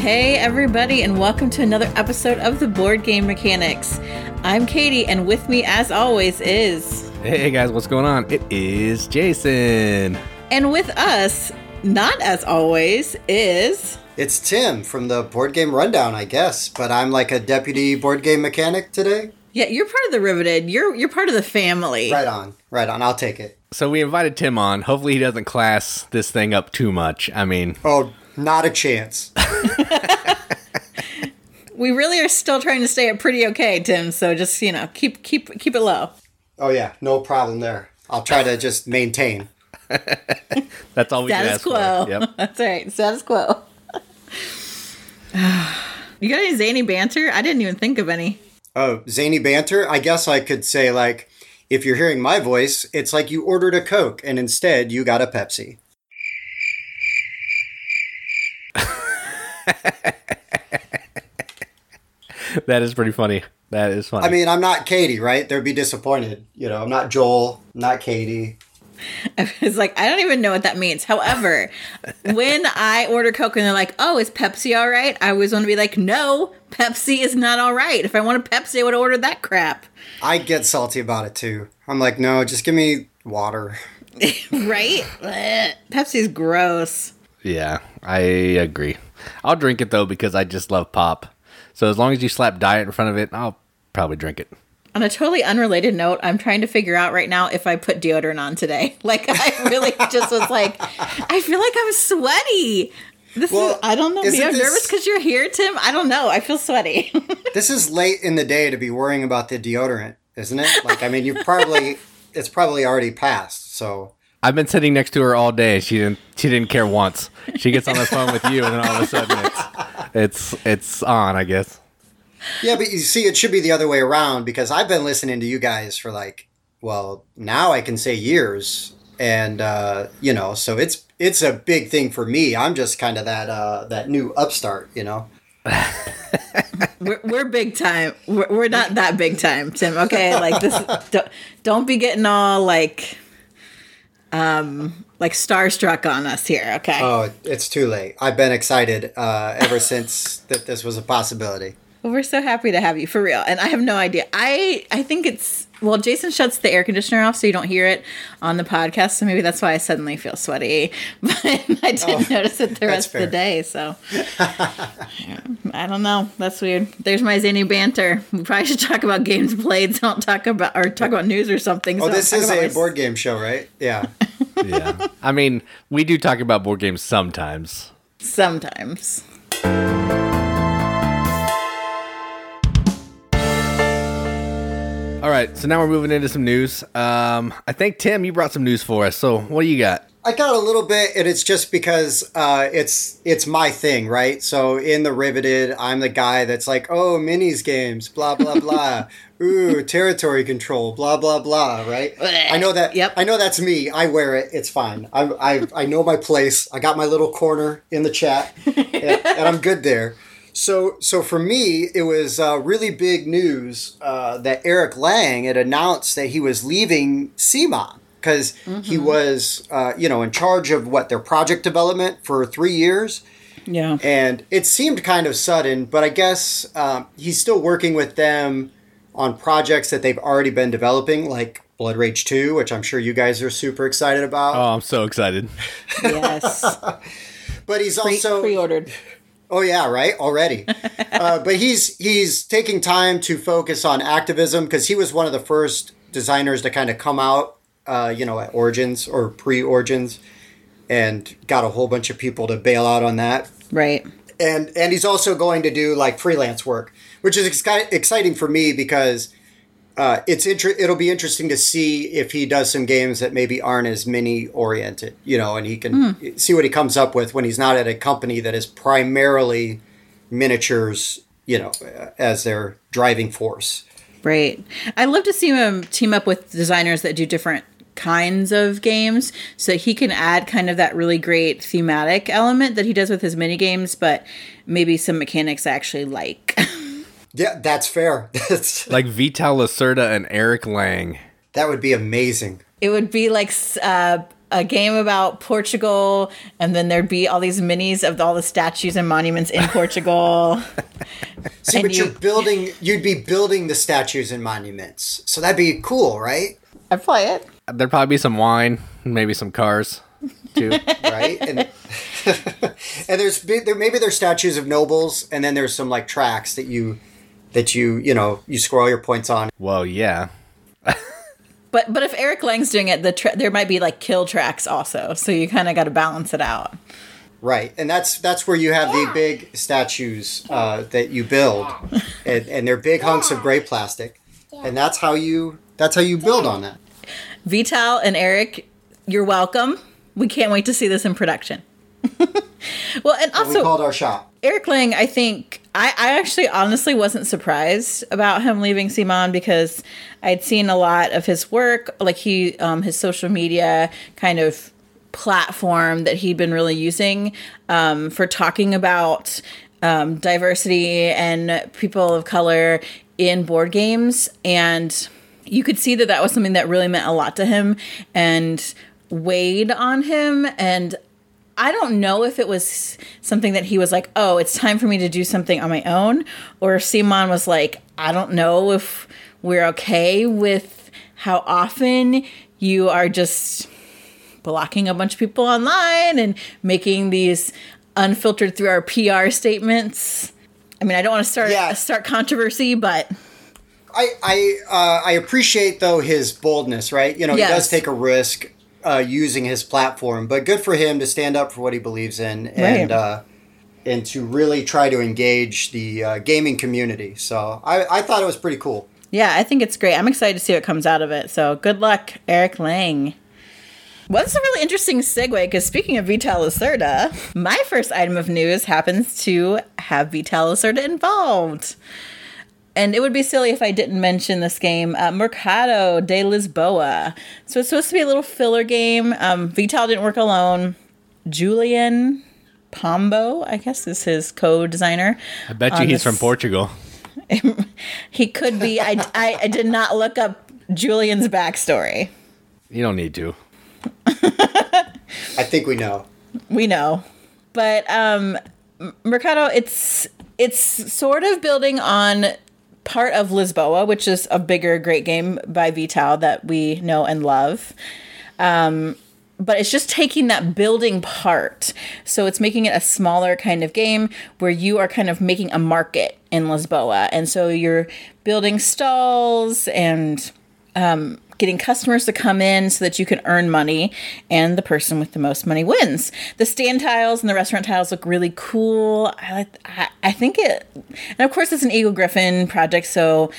Hey, everybody, and welcome to another episode of the Board Game Mechanics. I'm Katie, and with me, as always, is. Hey guys, what's going on? It is Jason. And with us, not as always, is. It's Tim from the Board Game Rundown, I guess, but I'm like a deputy board game mechanic today. Yeah, you're part of the Riveted. You're you're part of the family. Right on, right on. I'll take it. So we invited Tim on. Hopefully he doesn't class this thing up too much. I mean, Oh, not a chance. We really are still trying to stay at pretty okay, Tim. So just you know, keep keep keep it low. Oh yeah, no problem there. I'll try to just maintain. that's all we can Status ask quo. for. Yep. That's right. Status quo. you got any zany banter? I didn't even think of any. Oh, zany banter. I guess I could say like, if you're hearing my voice, it's like you ordered a Coke and instead you got a Pepsi. That is pretty funny. That is funny. I mean, I'm not Katie, right? They'd be disappointed. You know, I'm not Joel, I'm not Katie. It's like I don't even know what that means. However, when I order Coke and they're like, "Oh, is Pepsi all right?" I always want to be like, "No, Pepsi is not all right. If I want a Pepsi, I would order that crap." I get salty about it too. I'm like, no, just give me water. right? Pepsi's gross. yeah, I agree. I'll drink it though because I just love pop. So as long as you slap diet in front of it, I'll probably drink it. On a totally unrelated note, I'm trying to figure out right now if I put deodorant on today. Like I really just was like, I feel like I'm sweaty. This Well, is I don't know. Maybe isn't I'm this- nervous because you're here, Tim. I don't know. I feel sweaty. This is late in the day to be worrying about the deodorant, isn't it? Like, I mean, you probably, it's probably already passed. So, I've been sitting next to her all day. She didn't. She didn't care once. She gets on the phone with you, and then all of a sudden it's it's it's on. I guess. yeah, but you see, it should be the other way around because I've been listening to you guys for like, well, now I can say years. And, uh, you know, so it's, it's a big thing for me. I'm just kind of that, uh, that new upstart, you know? we're, we're big time. We're, we're not that big time, Tim. Okay, like this. Don't, don't be getting all like, um, like starstruck on us here. Okay. Oh, it's too late. I've been excited, uh, ever since that this was a possibility. Well, we're so happy to have you for real, and I have no idea. I I think it's well, Jason shuts the air conditioner off so you don't hear it on the podcast, so maybe that's why I suddenly feel sweaty. But I didn't oh, notice it the rest of the day, so Yeah, I don't know. That's weird. There's my zany banter. We probably should talk about games played. So don't talk about or talk about news or something. Oh, so this is a my- board game show, right? Yeah. Yeah. I mean, we do talk about board games sometimes. sometimes. All right, so now we're moving into some news. Um, I think Tim, you brought some news for us. So what do you got? I got a little bit, and it's just because uh, it's it's my thing, right? So in the riveted, I'm the guy that's like, oh, minis games, blah blah blah. Ooh, territory control, blah blah blah. Right? I know that. Yep. I know that's me. I wear it. It's fine. I I I know my place. I got my little corner in the chat, and, and I'm good there. So, so for me, it was uh, really big news uh, that Eric Lang had announced that he was leaving CMON because he was, uh, you know, in charge of what their project development for three years, Yeah. and it seemed kind of sudden. But I guess um, he's still working with them on projects that they've already been developing, like Blood Rage Two, which I'm sure you guys are super excited about. Oh, I'm so excited. Yes. but he's Pre- also pre-ordered. Oh yeah, right. Already, uh, but he's he's taking time to focus on activism because he was one of the first designers to kind of come out, uh, you know, at Origins or pre-Origins, and got a whole bunch of people to bail out on that. Right. And and he's also going to do like freelance work, which is exci- exciting for me because uh, it's inter- it'll be interesting to see if he does some games that maybe aren't as mini oriented, you know, and he can see what he comes up with when he's not at a company that is primarily miniatures, you know, as their driving force. Right. I'd love to see him team up with designers that do different kinds of games so he can add kind of that really great thematic element that he does with his mini games, but maybe some mechanics I actually like. Yeah, that's fair. Like Vital Lacerda and Eric Lang. that would be amazing. it would be like uh, a game about Portugal, and then there'd be all these minis of all the statues and monuments in Portugal. See, And but you- you're building. You'd be building the statues and monuments, so that'd be cool, right? I'd play it. There'd probably be some wine, maybe some cars, too. Right? And and there's there maybe there's statues of nobles, and then there's some like tracks that you that you you know you score all your points on. well, yeah. But but if Eric Lang's doing it, the tra- there might be like kill tracks also. So you kind of got to balance it out. Right, and that's that's where you have the big statues uh, that you build, and, and they're big hunks of gray plastic, and that's how you that's how you build on that. Vital and Eric, you're welcome. We can't wait to see this in production. well, and also we called our shop. Eric Lang, I think I, I actually honestly wasn't surprised about him leaving CMON because I'd seen a lot of his work, like he um, his social media kind of platform that he'd been really using um, for talking about um, diversity and people of color in board games. And you could see that that was something that really meant a lot to him and weighed on him. And I don't know if it was something that he was like, oh, it's time for me to do something on my own, or if CMON was like, I don't know if we're okay with how often you are just blocking a bunch of people online and making these unfiltered through our PR statements. I mean, I don't want to start Yeah. start controversy, but I I uh, I appreciate though his boldness, right? You know, he does take a risk uh, using his platform, but good for him to stand up for what he believes in and Right. uh, and to really try to engage the uh, gaming community. So I I thought it was pretty cool. Yeah, I think it's great. I'm excited to see what comes out of it. So good luck, Eric Lang. Well, that's a really interesting segue because speaking of Vital Lacerda, my first item of news happens to have Vital Lacerda involved. And it would be silly if I didn't mention this game, uh, Mercado de Lisboa. So it's supposed to be a little filler game. Um, Vital didn't work alone. Julian Pombo, I guess, is his co-designer. I bet you he's this- from Portugal. He could be. I, I, I did not look up Julian's backstory. You don't need to. I think we know. We know. But um Mercado it's it's sort of building on part of Lisboa, which is a bigger great game by Vital that we know and love. Um but it's just taking that building part. So it's making it a smaller kind of game where you are kind of making a market in Lisboa. And so you're building stalls and um, getting customers to come in so that you can earn money and the person with the most money wins. The stand tiles and the restaurant tiles look really cool. I, like- I, I think it, and of course, it's an Eagle Gryphon project, so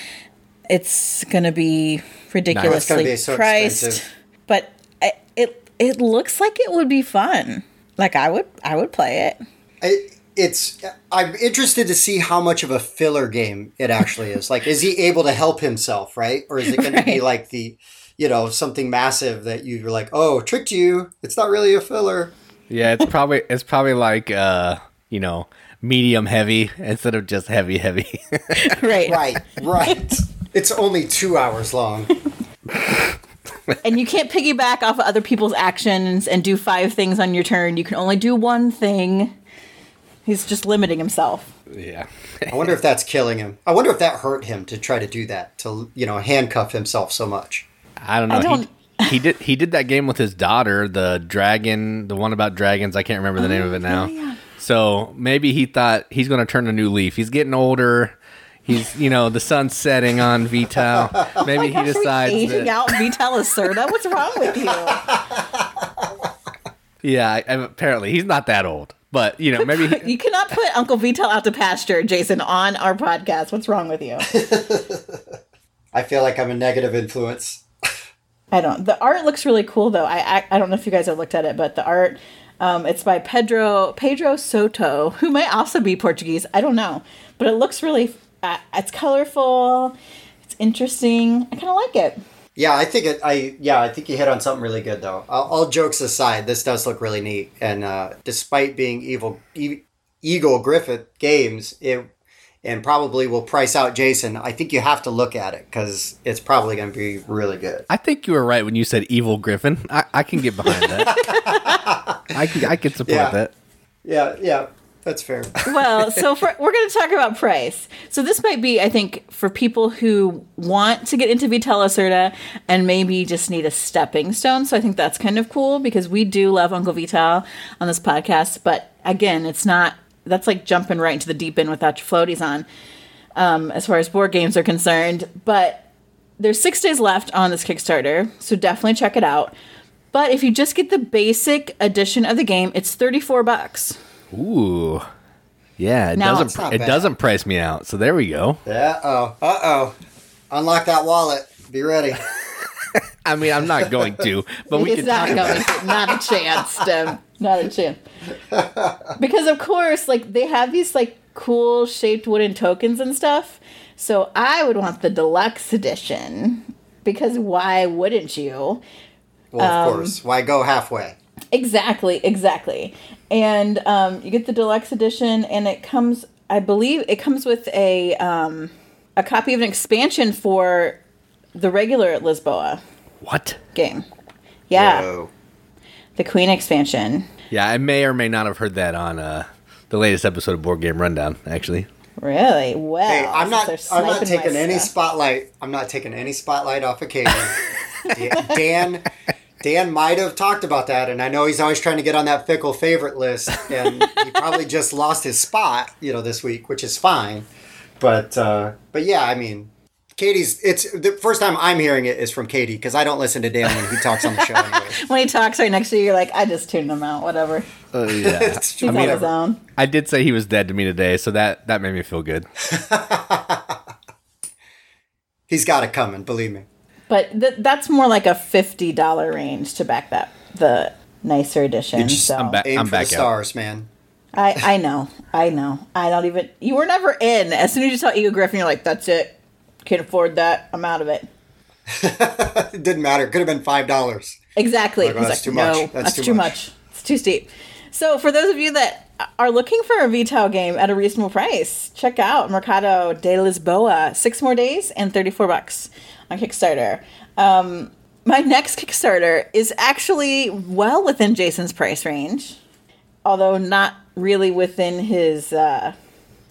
it's going to be ridiculously be so priced. expensive. But I, it it looks like it would be fun. Like I would I would play it. I, it's I'm interested to see how much of a filler game it actually is. Like, is he able to help himself, right? Or is it going to be like the, you know, something massive that you're like, oh, tricked you. It's not really a filler. Yeah, it's probably it's probably like uh, you know, medium heavy instead of just heavy heavy. Right. Right, right. it's only two hours long. and you can't piggyback off of other people's actions and do five things on your turn. You can only do one thing. He's just limiting himself. yeah. I wonder if that's killing him. I wonder if that hurt him to try to do that, to, you know, handcuff himself so much. I don't know. I don't- He, he did he did that game with his daughter, the dragon, the one about dragons. I can't remember the name of oh, it now. So maybe he thought he's going to turn a new leaf. He's getting older. He's you know the sun's setting on Vital. Oh maybe he Gosh, are we decides. aging That, out Vital Lacerda? What's wrong with you? yeah, apparently he's not that old. But you know maybe he, You cannot put Uncle Vital out to pasture, Jason, on our podcast. What's wrong with you? I feel like I'm a negative influence. I don't. The art looks really cool, though. I I, I don't know if you guys have looked at it, but the art, um, it's by Pedro Pedro Soto, who might also be Portuguese. I don't know, but it looks really. Uh, it's colorful. It's interesting. I kind of like it. Yeah, I think it. I yeah, I think you hit on something really good though. All, all jokes aside, this does look really neat, and uh, despite being evil, e- Eagle Gryphon games, it and probably will price out Jason, I think you have to look at it because it's probably going to be really good. I think you were right when you said evil Griffin. I, I can get behind that. I can I can support Yeah. that. Yeah, yeah, that's fair. well, so for, we're going to talk about price. So this might be, I think, for people who want to get into Vital Lacerda and maybe just need a stepping stone. So I think that's kind of cool because we do love Uncle Vital on this podcast. But again, it's not, that's like jumping right into the deep end without your floaties on um, as far as board games are concerned. But there's six days left on this Kickstarter. So definitely check it out. But if you just get the basic edition of the game, it's 34 bucks. Ooh. Yeah, it Now- doesn't It's not it bad. doesn't price me out. So there we go. Yeah. Oh. Uh oh. Unlock that wallet. Be ready. I mean, I'm not going to, but we It's can not talk about going to. Not a chance, Tim. Not a chance. Because of course, like they have these like cool shaped wooden tokens and stuff. So I would want the deluxe edition. Because why wouldn't you? Well, Um, of course. Why go halfway? Exactly, exactly. And um, you get the deluxe edition, and it comes. I believe it comes with a um, a copy of an expansion for the regular Lisboa what? game. Yeah, Whoa. the Queen expansion. Yeah, I may or may not have heard that on uh, the latest episode of Board Game Rundown. Actually, Really? Well, Hey, I'm not. I'm not taking any stuff. spotlight. I'm not taking any spotlight off of Katie. Dan. Dan might have talked about that, and I know he's always trying to get on that fickle favorite list, and he probably just lost his spot, you know, this week, which is fine. But uh, but yeah, I mean, Katie's. It's the first time I'm hearing it is from Katie because I don't listen to Dan when he talks on the show. Anyway. When he talks right next to you, you're like, I just tuned him out. Whatever. uh, yeah. It's He's true. on his own. I did say he was dead to me today, so that that made me feel good. He's got it coming, believe me. But th- that's more like a fifty dollar range to back that the nicer edition. just- so I'm back. Aim I'm for back the out. stars, man. I I know, I know. I don't even. You were never in. As soon as you saw Ego Griffin, you're like, that's it. Can't afford that. I'm out of it. It didn't matter. It could have been five dollars. Exactly. Like, oh, that's like, too much. No, That's that's, too too much." much. It's too steep. So for those of you that are looking for a Vital game at a reasonable price, check out Mercado de Lisboa. Six more days and 34 bucks on Kickstarter. Um, my next Kickstarter is actually well within Jason's price range, although not really within his uh,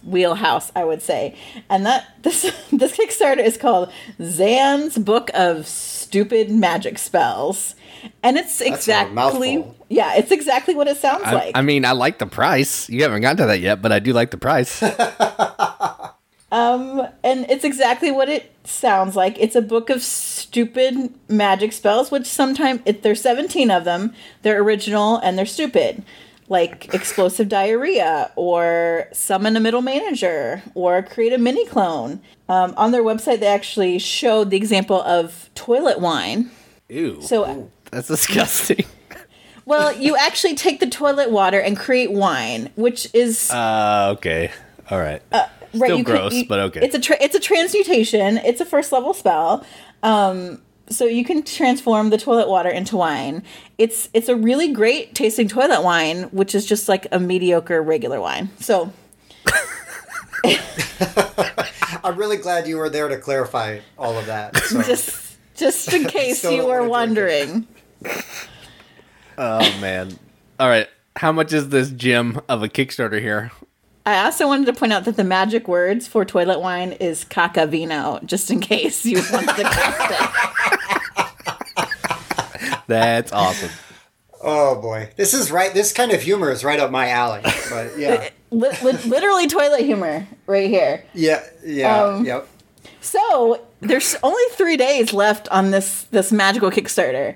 wheelhouse, I would say. And that this this Kickstarter is called Zan's Book of Stupid Magic Spells. And it's a exactly yeah, it's exactly what it sounds I, like. I mean, I like the price. You haven't gotten to that yet, but I do like the price. and it's exactly what it sounds like. It's a book of stupid magic spells, which sometimes it, there's 17 of them. They're original and they're stupid, like explosive diarrhea, or summon a middle manager, or create a mini clone. Um, on their website, they actually showed the example of toilet wine. Ew. So, that's disgusting. well, you actually take the toilet water and create wine, which is Uh, okay. All right. Still you can- gross, you- but okay. It's a tra- it's a transmutation. It's a first level spell. Um, so you can transform the toilet water into wine. It's it's a really great tasting toilet wine, which is just like a mediocre regular wine. So I'm really glad you were there to clarify all of that. So. just just in case you were wondering, oh man. All right. How much is this gem of a Kickstarter here? I also wanted to point out that the magic words for toilet wine is caca vino, just in case you want to cast it. That's awesome. Oh boy, this is right. This kind of humor is right up my alley. But yeah, Li- li- literally toilet humor right here. yeah, yeah, Um, yep. So there's only three days left on this this magical Kickstarter,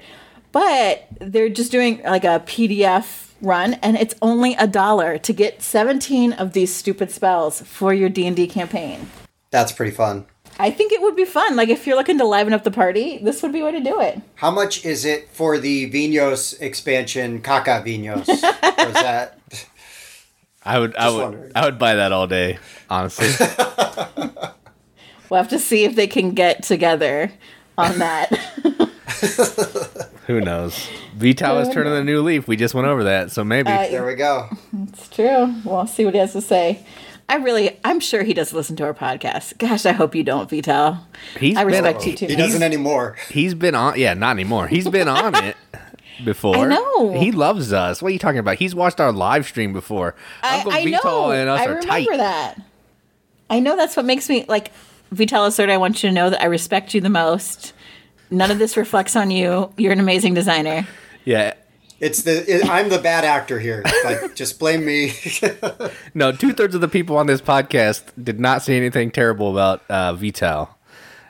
but they're just doing like a PDF run, and it's only a dollar to get 17 of these stupid spells for your D and D campaign. That's pretty fun. I think it would be fun. Like if you're looking to liven up the party, this would be a way to do it. How much is it for the Vinos expansion, Caca Vinos? or that I would, I would, wondering. I would buy that all day. Honestly, We'll have to see if they can get together on that. who knows? Vital is turning a new leaf. We just went over that, so maybe. Uh, there? We go. It's true. We'll see what he has to say. I really, I'm sure he does listen to our podcast. Gosh, I hope you don't, Vital. He's I been- respect you too. He doesn't anymore. He's been on. Yeah, not anymore. He's been on it before. I know. He loves us. What are you talking about? He's watched our live stream before. I, Uncle I Vital know. and us I are remember tight. that. I know that's what makes me like Vital Lacerda. I want you to know that I respect you the most. None of this reflects on you. You're an amazing designer. Yeah. It's the it, I'm the bad actor here. Like, just blame me. No, two thirds of the people on this podcast did not say anything terrible about uh, Vital.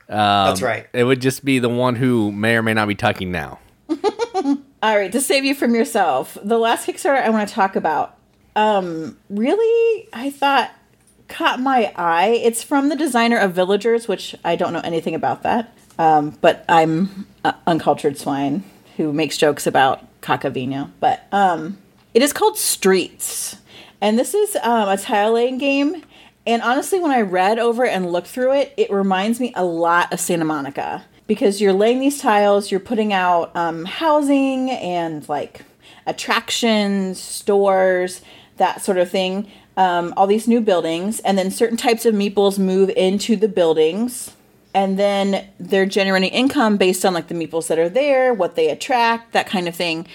That's right. It would just be the one who may or may not be talking now. All right, to save you from yourself, the last Kickstarter I want to talk about, um, really, I thought caught my eye. It's from the designer of Villagers, which I don't know anything about that, um, but I'm uncultured swine who makes jokes about Cacavino. But um, it is called Streets, and this is um, a tile laying game. And honestly, when I read over and looked through it, it reminds me a lot of Santa Monica because you're laying these tiles, you're putting out um, housing and like attractions, stores, that sort of thing. Um, all these new buildings, and then certain types of meeples move into the buildings, and then they're generating income based on like the meeples that are there, what they attract, that kind of thing.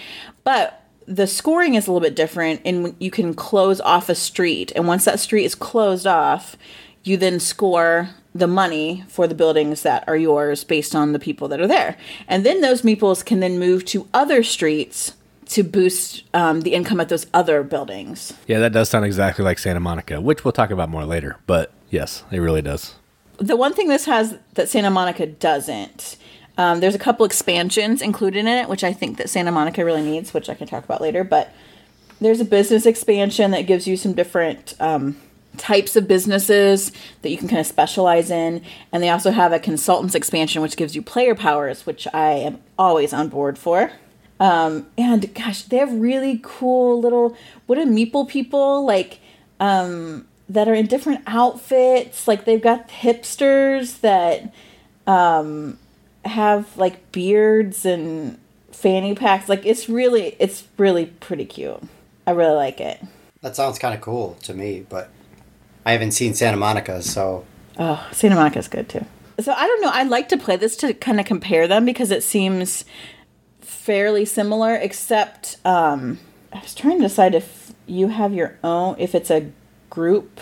But the scoring is a little bit different, and you can close off a street, and once that street is closed off, you then score the money for the buildings that are yours based on the people that are there. And then those meeples can then move to other streets to boost um, the income at those other buildings. Yeah, that does sound exactly like Santa Monica, which we'll talk about more later. But yes, it really does. The one thing this has that Santa Monica doesn't, um, there's a couple expansions included in it, which I think that Santa Monica really needs, which I can talk about later. But there's a business expansion that gives you some different um, types of businesses that you can kind of specialize in. And they also have a consultants expansion, which gives you player powers, which I am always on board for. Um, and gosh, they have really cool little what wooden meeple people like um, that are in different outfits. Like they've got hipsters that um, have like beards and fanny packs. Like it's really, it's really pretty cute. I really like it. That sounds kind of cool to me, but I haven't seen Santa Monica, so Oh, Santa Monica's good too. So I don't know. I'd like to play this to kind of compare them because it seems fairly similar, except um, I was trying to decide if you have your own, if it's a group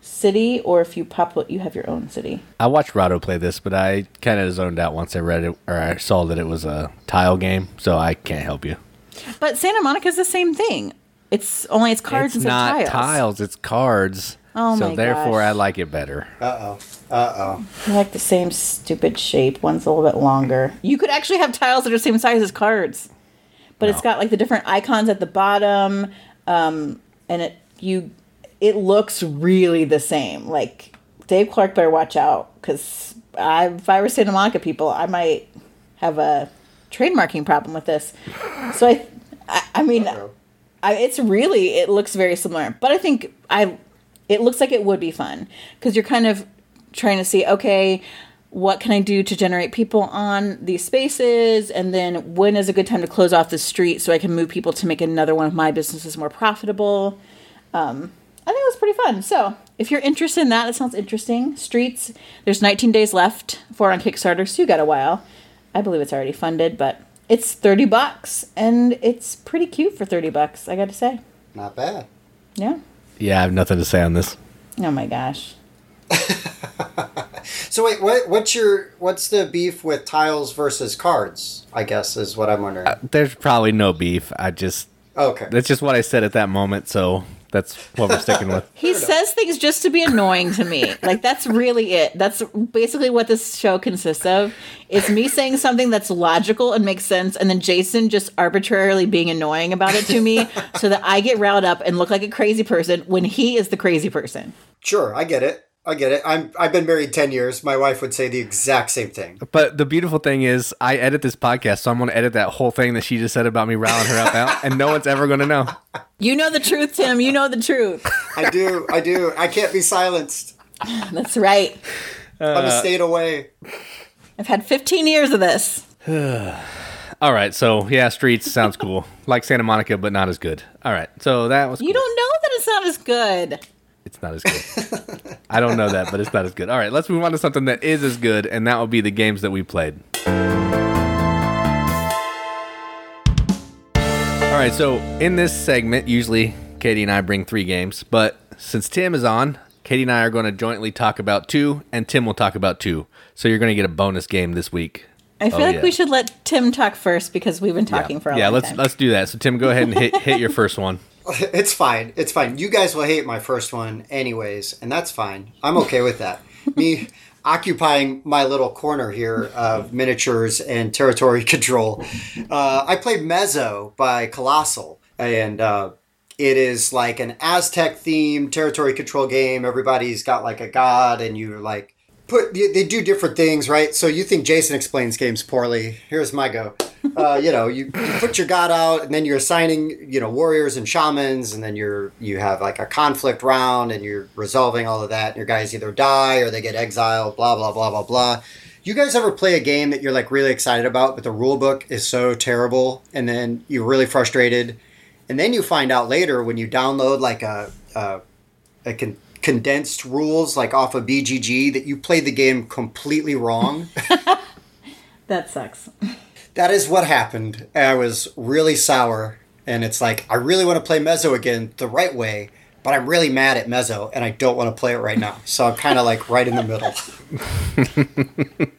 city or if you pop what you have your own city. I watched Rahdo play this, but I kind of zoned out once I read it or I saw that it was a tile game, so I can't help you. But Santa Monica's the same thing. It's only it's cards it's instead not of tiles. tiles, it's cards. Oh so my therefore, gosh. I like it better. uh oh, uh oh. They're like the same stupid shape. One's a little bit longer. You could actually have tiles that are the same size as cards, but it's got like the different icons at the bottom, um, and it you it looks really the same. Like Dave Clark better watch out because I, if I were Santa Monica people, I might have a trademarking problem with this. So I, I, I mean, I, it's really it looks very similar, but I think I it looks like it would be fun because you're kind of trying to see okay what can i do to generate people on these spaces and then when is a good time to close off the street so i can move people to make another one of my businesses more profitable um, i think it was pretty fun so if you're interested in that it sounds interesting streets there's 19 days left for on kickstarter so you got a while i believe it's already funded but it's 30 bucks and it's pretty cute for 30 bucks i gotta say Not bad. yeah Yeah, I have nothing to say on this. oh my gosh So wait, what? What's your? What's the beef with tiles versus cards? I guess is what I'm wondering. Uh, there's probably no beef. I just okay. that's just what I said at that moment, so that's what we're sticking with. He says things just to be annoying to me. Like that's really it. That's basically what this show consists of. It's me saying something that's logical and makes sense, and then Jason just arbitrarily being annoying about it to me, so that I get riled up and look like a crazy person when he is the crazy person. Sure, I get it. I get it. I'm. I've been married ten years. My wife would say the exact same thing. But the beautiful thing is, I edit this podcast, so I'm going to edit that whole thing that she just said about me riling her up out, and no one's ever going to know. You know the truth, Tim. You know the truth. I do. I do. I can't be silenced. That's right. I'm a uh, stayed away. I've had 15 years of this. All right, so yeah, Streets sounds cool, like Santa Monica, but not as good. All right, so that was You don't know that it's not as good. It's not as good. I don't know that, but it's not as good. All right, let's move on to something that is as good, and that will be the games that we played. All right, so in this segment, usually Katie and I bring three games, but since Tim is on, Katie and I are going to jointly talk about two, and Tim will talk about two. So you're going to get a bonus game this week. I feel Oh, like yeah. we should let Tim talk first because we've been talking yeah. for a while. yeah, long let's time. let's do that. So Tim, go ahead and hit hit your first one. It's fine. It's fine. You guys will hate my first one anyways, and that's fine. I'm okay with that. Me occupying my little corner here of miniatures and territory control. Uh, I played Mezo by Kolossal, and uh, it is like an Aztec themed territory control game. Everybody's got like a god, and you like put they they do different things, right? So you think Jason explains games poorly? Here's my go. Uh, you know, you, you put your god out, and then you're assigning you know warriors and shamans, and then you're you have like a conflict round, and you're resolving all of that. And your guys either die or they get exiled. Blah blah blah blah blah. You guys ever play a game that you're like really excited about, but the rule book is so terrible, and then you're really frustrated, and then you find out later when you download like a a, a con- condensed rules like off of BGG that you played the game completely wrong. that sucks. That is what happened. I was really sour, and it's like I really want to play Mezo again the right way, but I'm really mad at Mezo, and I don't want to play it right now. So I'm kind of like right in the middle.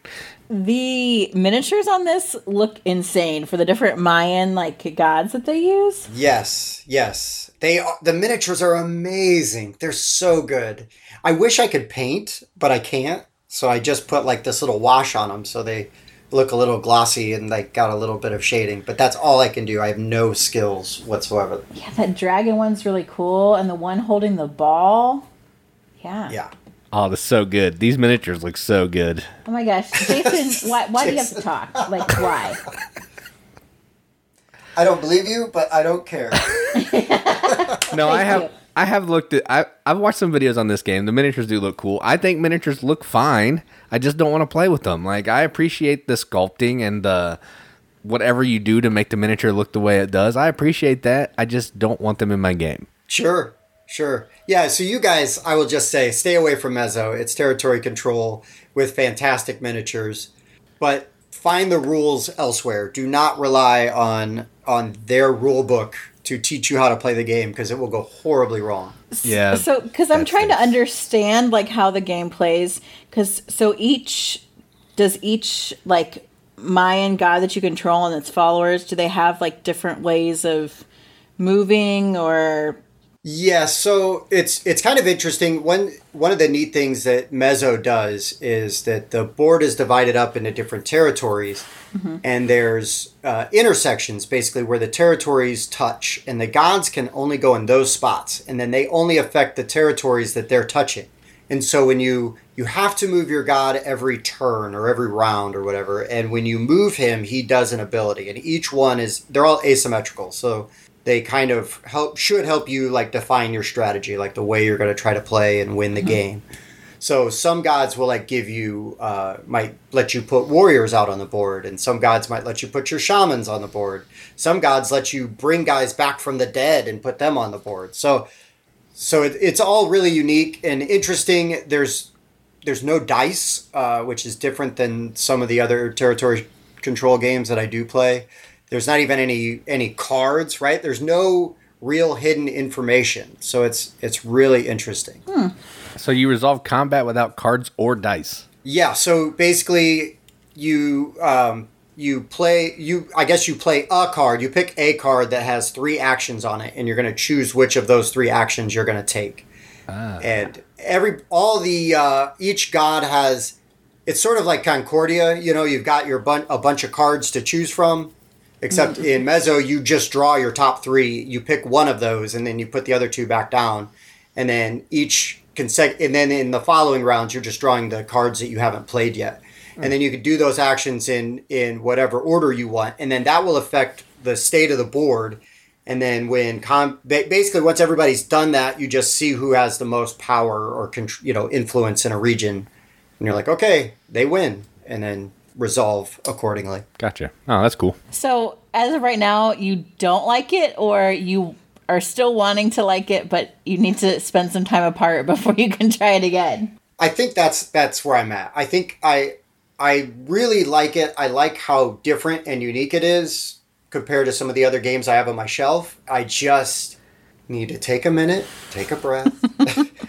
The miniatures on this look insane for the different Mayan like gods that they use. Yes, yes. They are, the miniatures are amazing. They're so good. I wish I could paint, but I can't. So I just put like this little wash on them so they look a little glossy and like got a little bit of shading. But that's all I can do. I have no skills whatsoever. Yeah, that dragon one's really cool, and the one holding the ball. Yeah. Yeah. Oh, that's so good. These miniatures look so good. Oh my gosh, Jason, why, why do you have to talk? Like, why? I don't believe you, but I don't care. No, I have you. I have looked at I I've watched some videos on this game. The miniatures do look cool. I think miniatures look fine. I just don't want to play with them. Like I appreciate the sculpting and the whatever you do to make the miniature look the way it does. I appreciate that. I just don't want them in my game. Sure, sure. Yeah, so you guys, I will just say, stay away from Mezo. It's territory control with fantastic miniatures, but find the rules elsewhere. Do not rely on on their rule book to teach you how to play the game because it will go horribly wrong. Yeah. So, because I'm that trying to understand like how the game plays, because so each does each like Mayan god that you control and its followers, do they have like different ways of moving or Yeah, so it's it's kind of interesting. One one of the neat things that Mezo does is that the board is divided up into different territories, and there's uh, intersections basically where the territories touch, and the gods can only go in those spots, and then they only affect the territories that they're touching. And so when you you have to move your god every turn or every round or whatever, and when you move him, he does an ability, and each one is they're all asymmetrical. So they kind of help should help you like define your strategy, like the way you're going to try to play and win the game. So some gods will like give you uh, might let you put warriors out on the board, and some gods might let you put your shamans on the board. Some gods let you bring guys back from the dead and put them on the board. So so it, it's all really unique and interesting. There's there's no dice, uh, which is different than some of the other territory control games that I do play. There's not even any any cards, right? There's no real hidden information, so it's it's really interesting. So you resolve combat without cards or dice. Yeah, so basically you um, you play you I guess you play a card. You pick a card that has three actions on it, and you're going to choose which of those three actions you're going to take. And every all the uh, each god has it's sort of like Concordia. You know, you've got your bun- a bunch of cards to choose from. Except in Mezo, you just draw your top three. You pick one of those, and then you put the other two back down, and then each consec- and then in the following rounds, you're just drawing the cards that you haven't played yet, and then you can do those actions in in whatever order you want, and then that will affect the state of the board. And then when com- basically once everybody's done that, you just see who has the most power or contr- you know influence in a region, and you're like, okay, they win, and then resolve accordingly. Gotcha. Oh, that's cool. so? As of right now, you don't like it, or you are still wanting to like it, but you need to spend some time apart before you can try it again. I think that's that's where I'm at. I think I I really like it. I like how different and unique it is compared to some of the other games I have on my shelf. I just need to take a minute, take a breath,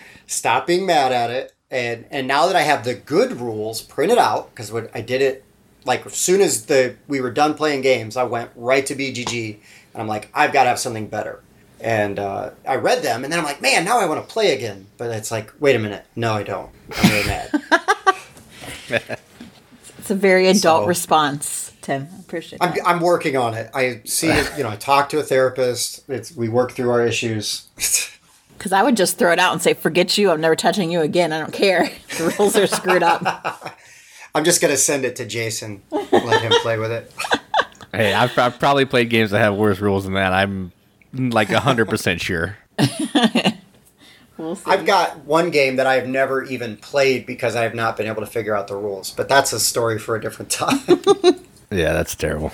stop being mad at it, and and now that I have the good rules printed out because when I did it like as soon as the we were done playing games, I went right to BGG and I'm like, I've got to have something better. And uh, I read them, and then I'm like, man, now I want to play again. But it's like, wait a minute, no, I don't. I'm really mad. It's a very adult So- response, Tim. I appreciate I'm. I'm working on it. I see it, you know, I talk to a therapist. It's we work through our issues. Because I would just throw it out and say, forget you. I'm never touching you again. I don't care. The rules are screwed up. I'm just gonna send it to Jason. Let him play with it. Hey, I've, I've probably played games that have worse rules than that. I'm like hundred percent sure. We'll see. I've got one game that I've never even played because I have not been able to figure out the rules. But that's a story for a different time. Yeah, that's terrible.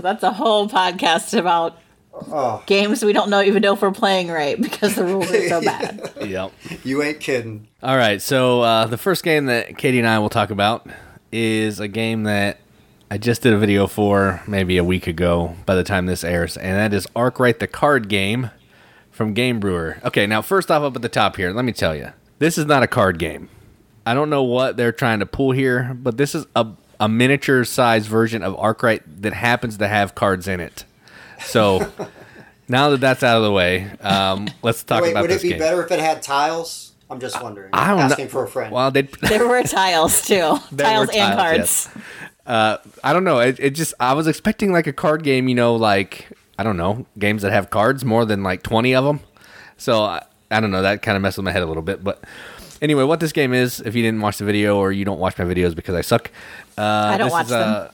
That's a whole podcast about oh, games we don't know even know if we're playing right because the rules are so bad. Yep. you ain't kidding. All right, so uh, the first game that Katie and I will talk about is a game that I just did a video for maybe a week ago by the time this airs, and that is Arkwright the card game from Game Brewer. Okay, now first off, up at the top here, let me tell you, this is not a card game. I don't know what they're trying to pull here, but this is a, a miniature size version of Arkwright that happens to have cards in it. So now that that's out of the way, um, let's talk Wait, about would it be game. better if it had tiles? I'm just wondering. I don't Asking know. for a friend. Well, they There were tiles too. There tiles and cards. yes. Uh, I don't know. It, it just I was expecting like a card game, you know, like I don't know, games that have cards more than like twenty of them. So I, I don't know. That kind of messed with my head a little bit. But anyway, what this game is, if you didn't watch the video or you don't watch my videos because I suck, uh, I don't this watch is, uh,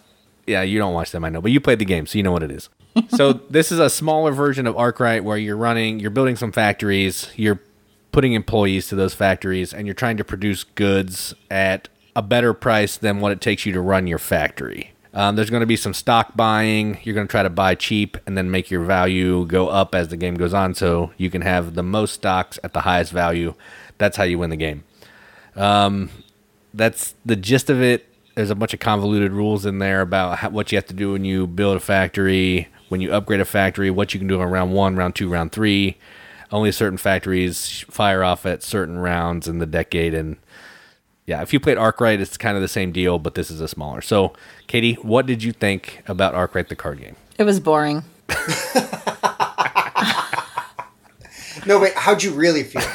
yeah, you don't watch them, I know, but you played the game, so you know what it is. so this is a smaller version of Arkwright where you're running, you're building some factories, you're putting employees to those factories, and you're trying to produce goods at a better price than what it takes you to run your factory. Um, there's going to be some stock buying. You're going to try to buy cheap and then make your value go up as the game goes on, so you can have the most stocks at the highest value. That's how you win the game that's the gist of it. There's a bunch of convoluted rules in there about how, what you have to do when you build a factory, when you upgrade a factory, what you can do in round one, round two, round three. Only certain factories fire off at certain rounds in the decade. And yeah, if you played Arkwright, it's kind of the same deal, but this is a smaller. So, Katie, what did you think about Arkwright, the card game? It was boring. no, wait. How'd you really feel?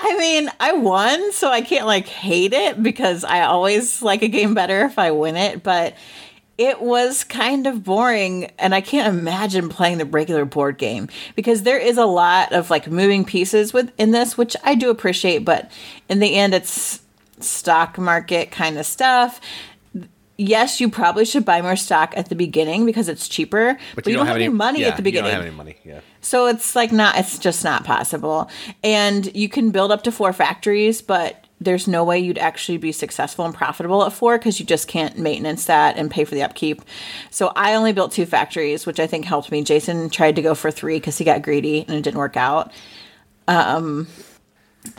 I mean, I won, so I can't like hate it because I always like a game better if I win it, but it was kind of boring and I can't imagine playing the regular board game because there is a lot of like moving pieces within this which I do appreciate, but in the end it's stock market kind of stuff. Yes, you probably should buy more stock at the beginning because it's cheaper, but, you, don't, have any money yeah, at the beginning. You don't have any money. Yeah. So it's like not, it's just not possible. And you can build up to four factories, but there's no way you'd actually be successful and profitable at four because you just can't maintenance that and pay for the upkeep. So I only built two factories, which I think helped me. Jason tried to go for three because he got greedy and it didn't work out. Um,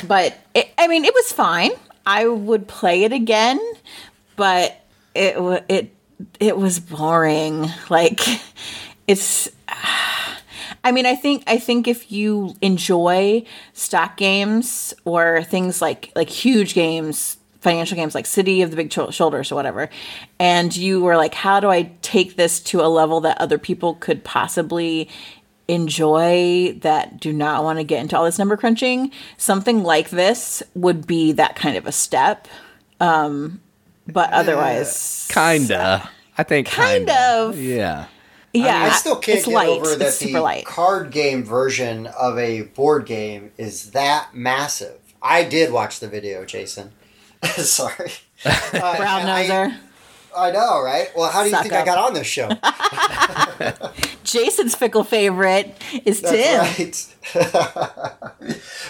but it, I mean, it was fine. I would play it again, but it it it was boring. Like it's I mean, I think I think if you enjoy stock games or things like like huge games, financial games like City of the Big Shoulders or whatever, and you were like, how do I take this to a level that other people could possibly enjoy that do not want to get into all this number crunching? Something like this would be that kind of a step. Um, but otherwise, Kinda. I think Kind kinda. of. Yeah. Yeah, I still can't it's get light. over that it's super the light. card game version of a board game is that massive. I did watch the video, Jason. Sorry. Uh, Brown and I- noser. I know, right? Well, how do you Suck think I got on this show? Jason's fickle favorite is Tim. Right.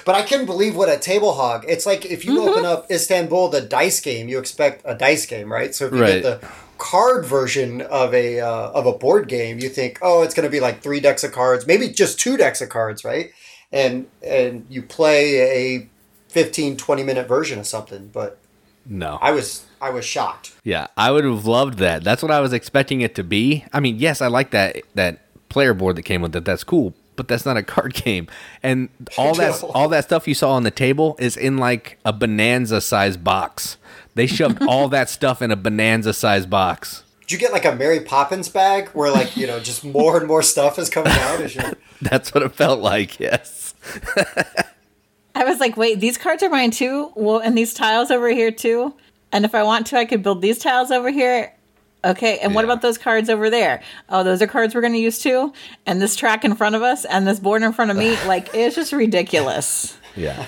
but I couldn't believe what a table hog. It's like if you Mm-hmm. open up Istanbul, the dice game, you expect a dice game, right? So if you Right. get the card version of a uh, of a board game, you think, oh, it's going to be like three decks of cards, maybe just two decks of cards, right? And and you play a 15, 20 minute version of something. But No. I was I was shocked. Yeah, I would have loved that. That's what I was expecting it to be. I mean, yes, I like that that player board that came with it. That's cool, but that's not a card game. And all that all that stuff you saw on the table is in like a bonanza size box. They shoved all that stuff in a bonanza size box. Did you get like a Mary Poppins bag where like you know just more and more stuff is coming out as you That's what it felt like. Yes. I was like, wait, these cards are mine too? Well, and these tiles over here too? And if I want to, I could build these tiles over here. Okay, and what about those cards over there? Oh, those are cards we're going to use too? And this track in front of us and this board in front of me? like, it's just ridiculous. Yeah.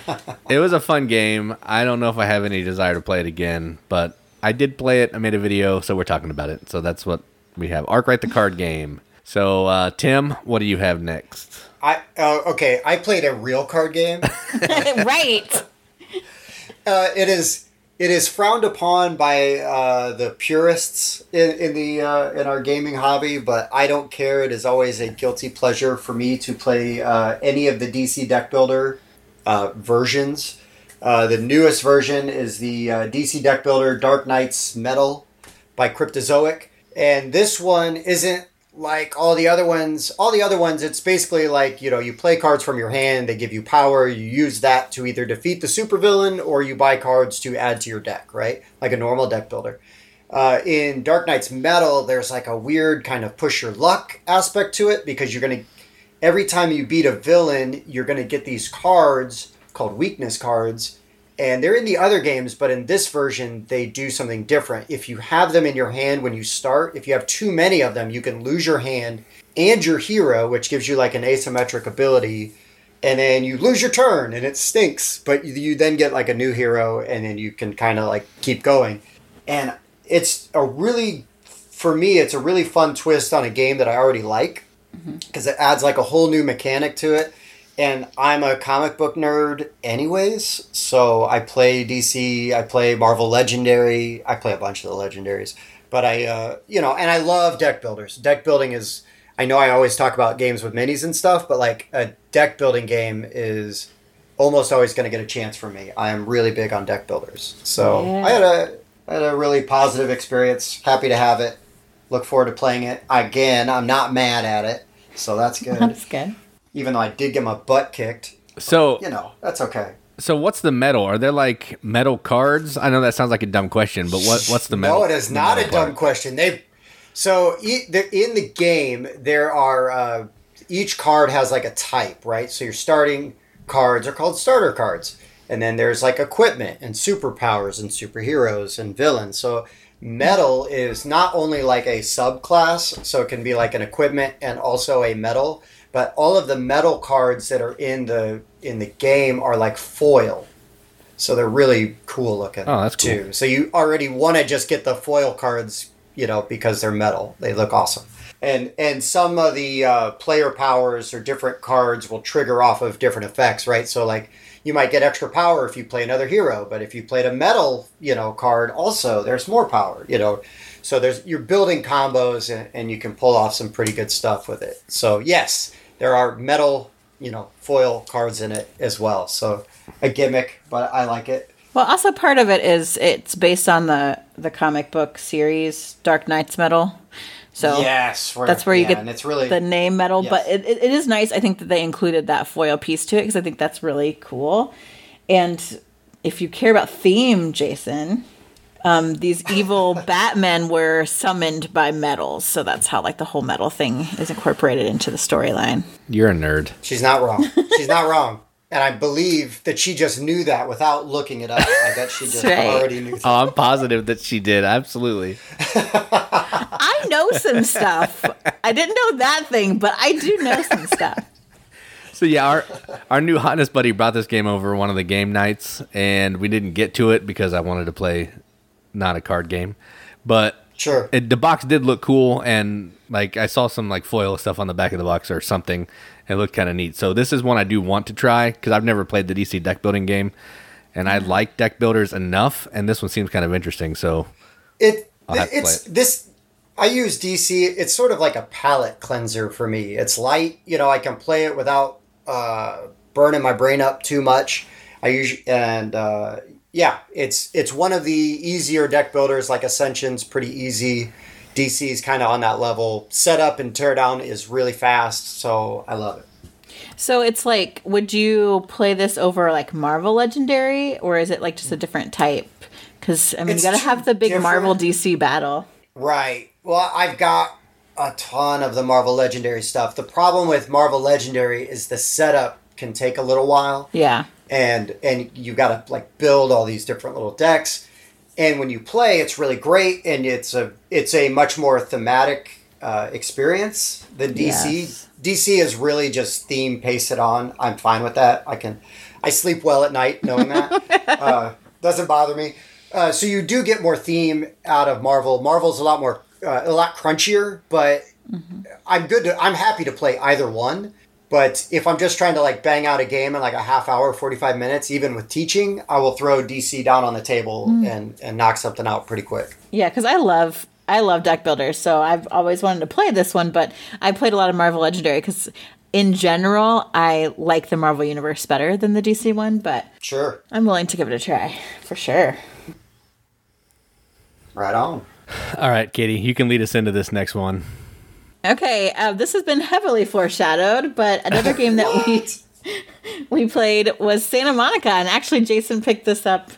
it was a fun game. I don't know if I have any desire to play it again, but I did play it. I made a video, so we're talking about it. So that's what we have. Arkwright the card game. So, uh, Tim, what do you have next? I uh, okay. I played a real card game. right. Uh, it is it is frowned upon by uh, the purists in, in the uh, in our gaming hobby, but I don't care. It is always a guilty pleasure for me to play uh, any of the DC deck builder uh, versions. Uh, the newest version is the uh, DC deck builder Dark Nights Metal by Cryptozoic, and this one isn't like all the other ones. All the other ones, it's basically like you know you play cards from your hand. They give you power. You use that to either defeat the supervillain or you buy cards to add to your deck, right? Like a normal deck builder. Uh, in Dark Nights Metal, there's like a weird kind of push your luck aspect to it because you're gonna every time you beat a villain, you're gonna get these cards called weakness cards, and they're in the other games, but in this version, they do something different. If you have them in your hand when you start, if you have too many of them, you can lose your hand and your hero, which gives you like an asymmetric ability, and then you lose your turn and it stinks, but you then get like a new hero, and then you can kind of like keep going. And it's a really, for me, it's a really fun twist on a game that I already like because it adds like a whole new mechanic to it. And I'm a comic book nerd, anyways. So I play DC, I play Marvel Legendary, I play a bunch of the legendaries. But I, uh, you know, and I love deck builders. Deck building is, I know I always talk about games with minis and stuff, but like a deck building game is almost always going to get a chance from me. I am really big on deck builders. So Yeah. I had a, I had a really positive experience. Happy to have it. Look forward to playing it again. I'm not mad at it, so that's good. That's good. Even though I did get my butt kicked, So, you know, that's okay. so what's the metal? Are there like metal cards? I know that sounds like a dumb question, but what what's the metal? No, it is not a metal dumb card? question. They so e- in the game there are uh, each card has like a type, right? So your starting cards are called starter cards, and then there's like equipment and superpowers and superheroes and villains. So metal is not only like a subclass, so it can be like an equipment and also a metal, but all of the metal cards that are in the in the game are like foil. So they're really cool looking. Oh, that's cool. too. So you already want to just get the foil cards, you know, because they're metal. They look awesome. And and some of the uh, player powers or different cards will trigger off of different effects, right? So like you might get extra power if you play another hero, but if you played a metal, you know, card, also there's more power, you know. So there's you're building combos and, and you can pull off some pretty good stuff with it. So yes, there are metal, you know, foil cards in it as well. So a gimmick, but I like it. Well, also part of it is it's based on the the comic book series Dark Nights Metal. So yes, that's where you yeah, get and it's really the name metal. Yes. But it, it, it is nice. I think that they included that foil piece to it because I think that's really cool. And if you care about theme, Jason, um, these evil Batmen were summoned by metals, so that's how like the whole metal thing is incorporated into the storyline. You're a nerd. She's not wrong. She's not wrong. And I believe that she just knew that without looking it up. I bet she just right. already knew that. Oh, I'm positive that she did. Absolutely. I know some stuff. I didn't know that thing, but I do know some stuff. So yeah, our our new hotness buddy brought this game over one of the game nights, and we didn't get to it because I wanted to play not a card game, but Sure. it, the box did look cool, and like I saw some like foil stuff on the back of the box or something. It looked kind of neat. So this is one I do want to try because I've never played the DC deck building game, and I like deck builders enough, and this one seems kind of interesting. So It I'll have to play it's it. this i use dc it's sort of like a palate cleanser for me it's light you know i can play it without uh, burning my brain up too much i usually and uh, yeah it's it's one of the easier deck builders like ascension's pretty easy dc is kind of on that level setup and teardown is really fast so i love it So it's like, would you play this over like Marvel Legendary, or is it like just a different type? Because I mean, It's you got to have the big Marvel DC battle. Right. Well, I've got a ton of the Marvel Legendary stuff. The problem with Marvel Legendary is the setup can take a little while, Yeah. and and you got to like build all these different little decks. And when you play, it's really great, and it's a it's a much more thematic uh, experience than DC. Yes. DC is really just theme pasted on. I'm fine with that. I can I sleep well at night knowing that. uh, doesn't bother me. Uh, so you do get more theme out of Marvel. Marvel's a lot more, uh, a lot crunchier, but I'm good. To, I'm happy to play either one. But if I'm just trying to like bang out a game in like a half hour, 45 minutes, even with teaching, I will throw DC down on the table hmm. and, and knock something out pretty quick. Yeah, because I love I love deck builders, so I've always wanted to play this one, but I played a lot of Marvel Legendary because in general I like the Marvel universe better than the DC one, but Sure. I'm willing to give it a try for sure. Right on. All right, Katie, you can lead us into this next one. Okay, uh, this has been heavily foreshadowed, but another game that we we played was Santa Monica, and actually Jason picked this up.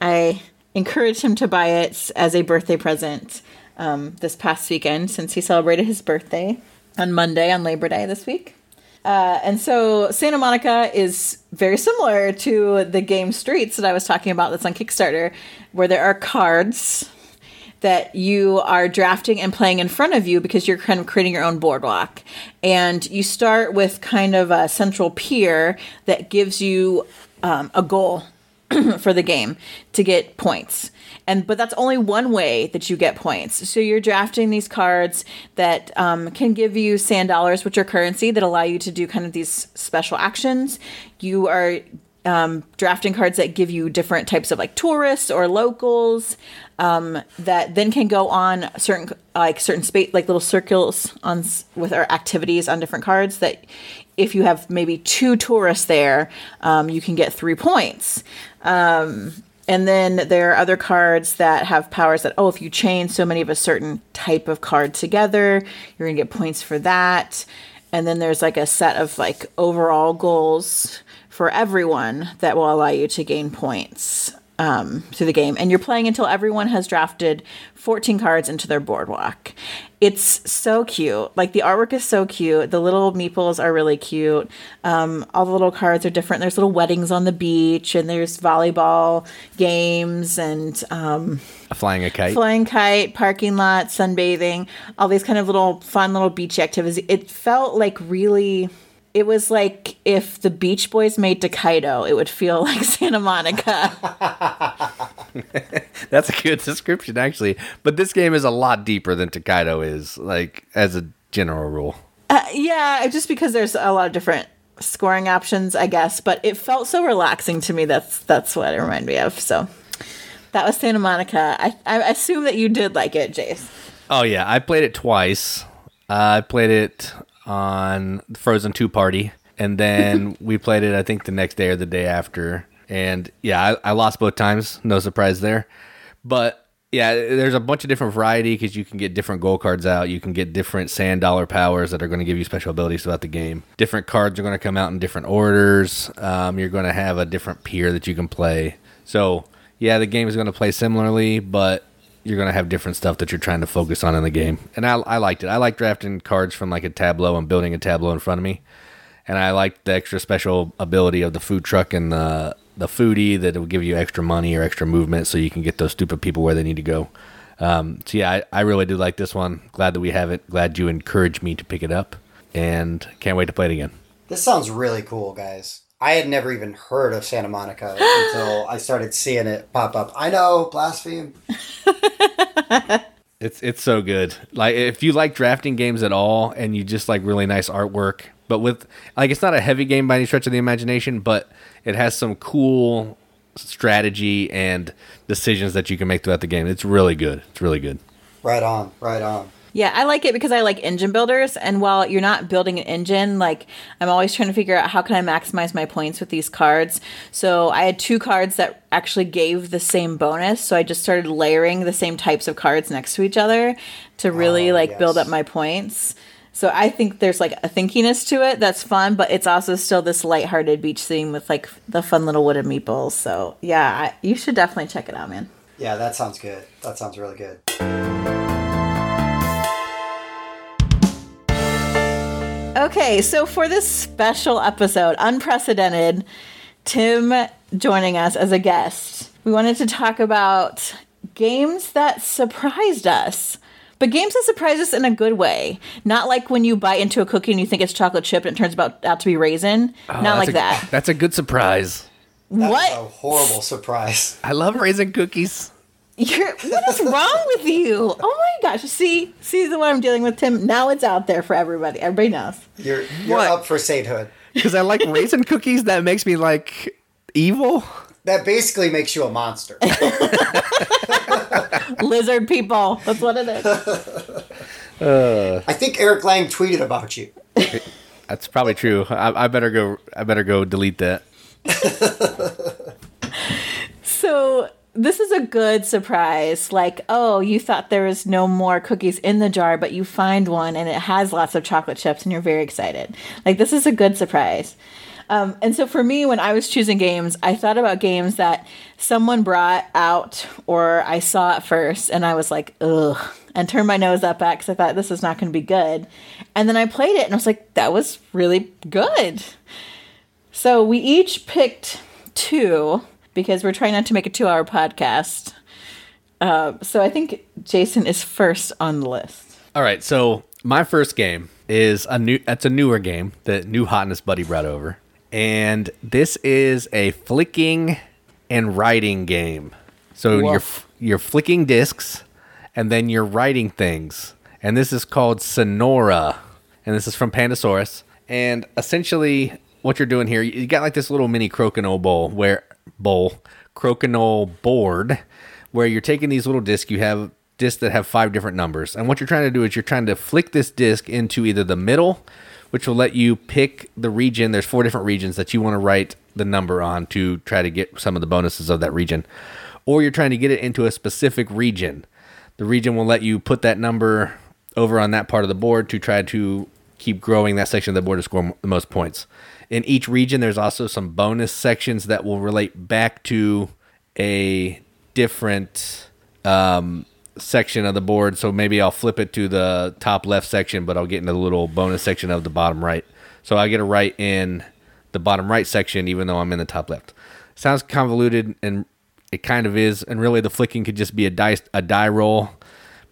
I encouraged him to buy it as a birthday present um, this past weekend since he celebrated his birthday on Monday on Labor Day this week. Uh, and so Santa Monica is very similar to the game Streets that I was talking about that's on Kickstarter, where there are cards that you are drafting and playing in front of you because you're kind of creating your own boardwalk. And you start with kind of a central pier that gives you um, a goal for the game to get points. And but that's only one way that you get points. So you're drafting these cards that um, can give you sand dollars, which are currency that allow you to do kind of these special actions. You are um, drafting cards that give you different types of like tourists or locals um, that then can go on certain like certain space like little circles on with our activities on different cards that if you have maybe two tourists there um, you can get three points. Um, and then there are other cards that have powers that oh if you chain so many of a certain type of card together you're gonna get points for that. And then there's like a set of like overall goals for everyone that will allow you to gain points um, through the game. And you're playing until everyone has drafted 14 cards into their boardwalk. It's so cute. Like the artwork is so cute. The little meeples are really cute. Um, all the little cards are different. There's little weddings on the beach, and there's volleyball games, and um, Flying a kite. flying kite, parking lot, sunbathing, all these kind of little fun little beach activities. It felt like really it was like if the Beach Boys made Tokaido, it would feel like Santa Monica. That's a good description, actually. But this game is a lot deeper than Tokaido is, like as a general rule. uh, yeah, just because there's a lot of different scoring options, I guess, but it felt so relaxing to me. That's that's what it reminded me of. So that was Santa Monica. I, I assume that you did like it, Jace. Oh yeah, I played it twice. Uh, I played it on the Frozen Two party, and then we played it. I think the next day or the day after. And yeah, I, I lost both times. No surprise there. But yeah, there's a bunch of different variety because you can get different gold cards out. You can get different sand dollar powers that are going to give you special abilities throughout the game. Different cards are going to come out in different orders. Um, you're going to have a different pier that you can play. So yeah, the game is going to play similarly, but you're going to have different stuff that you're trying to focus on in the game. And I, I liked it. I like drafting cards from like a tableau and building a tableau in front of me. And I liked the extra special ability of the food truck and the the foodie that will give you extra money or extra movement so you can get those stupid people where they need to go. Um, so yeah, I, I really do like this one. Glad that we have it. Glad you encouraged me to pick it up, and can't wait to play it again. This sounds really cool, guys. I had never even heard of Santa Monica until I started seeing it pop up. I know, blaspheme. It's it's so good. Like if you like drafting games at all, and you just like really nice artwork, but with like it's not a heavy game by any stretch of the imagination, but it has some cool strategy and decisions that you can make throughout the game. It's really good. It's really good. Right on, right on. Yeah, I like it because I like engine builders. And while you're not building an engine, like I'm always trying to figure out how can I maximize my points with these cards. So I had two cards that actually gave the same bonus. So I just started layering the same types of cards next to each other to really Oh, like build up my points. So I think there's like a thinkiness to it that's fun, but it's also still this lighthearted beach theme with like the fun little wooden meeples. So yeah, I, you should definitely check it out, man. Yeah, that sounds good. That sounds really good. Okay, so for this special episode, unprecedented, Tim joining us as a guest, we wanted to talk about games that surprised us. But games that surprise us in a good way. Not like when you bite into a cookie and you think it's chocolate chip and it turns about out to be raisin. Oh, Not like a- that. That's a good surprise. That what? a horrible surprise. I love raisin cookies. You're, what is wrong with you? Oh my gosh. See, see the one I'm dealing with, Tim? Now it's out there for everybody. Everybody knows. You're you're What? up for sainthood. Because I like raisin cookies. That makes me like evil. That basically makes you a monster. Lizard people. That's what it is. Uh. I think Eric Lang tweeted about you. That's probably true. I, I better go. I better go delete that. So this is a good surprise. Like, oh, you thought there was no more cookies in the jar, but you find one and it has lots of chocolate chips, and you're very excited. Like, this is a good surprise. Um, and so for me, when I was choosing games, I thought about games that someone brought out or I saw at first, and I was like, ugh, and turned my nose up at because I thought this is not going to be good. And then I played it, and I was like, that was really good. So we each picked two because we're trying not to make a two hour podcast. Uh, so I think Jason is first on the list. All right. So my first game is a new. That's a newer game that New Hotness Buddy brought over, and this is a flicking and writing game. So you're you're flicking discs, and then you're writing things, and this is called Sonora, and this is from Pandasaurus, and essentially what you're doing here, you got like this little mini crokinole bowl where bowl crokinole board where you're taking these little discs you have discs that have five different numbers. And what you're trying to do is you're trying to flick this disc into either the middle which will let you pick the region. There's four different regions that you want to write the number on to try to get some of the bonuses of that region. Or you're trying to get it into a specific region. The region will let you put that number over on that part of the board to try to keep growing that section of the board to score the most points. In each region, there's also some bonus sections that will relate back to a different um, section of the board. So maybe I'll flip it to the top left section, but I'll get into the little bonus section of the bottom right. So I get a right in the bottom right section, even though I'm in the top left. Sounds convoluted, and it kind of is. And really, the flicking could just be a dice a die roll,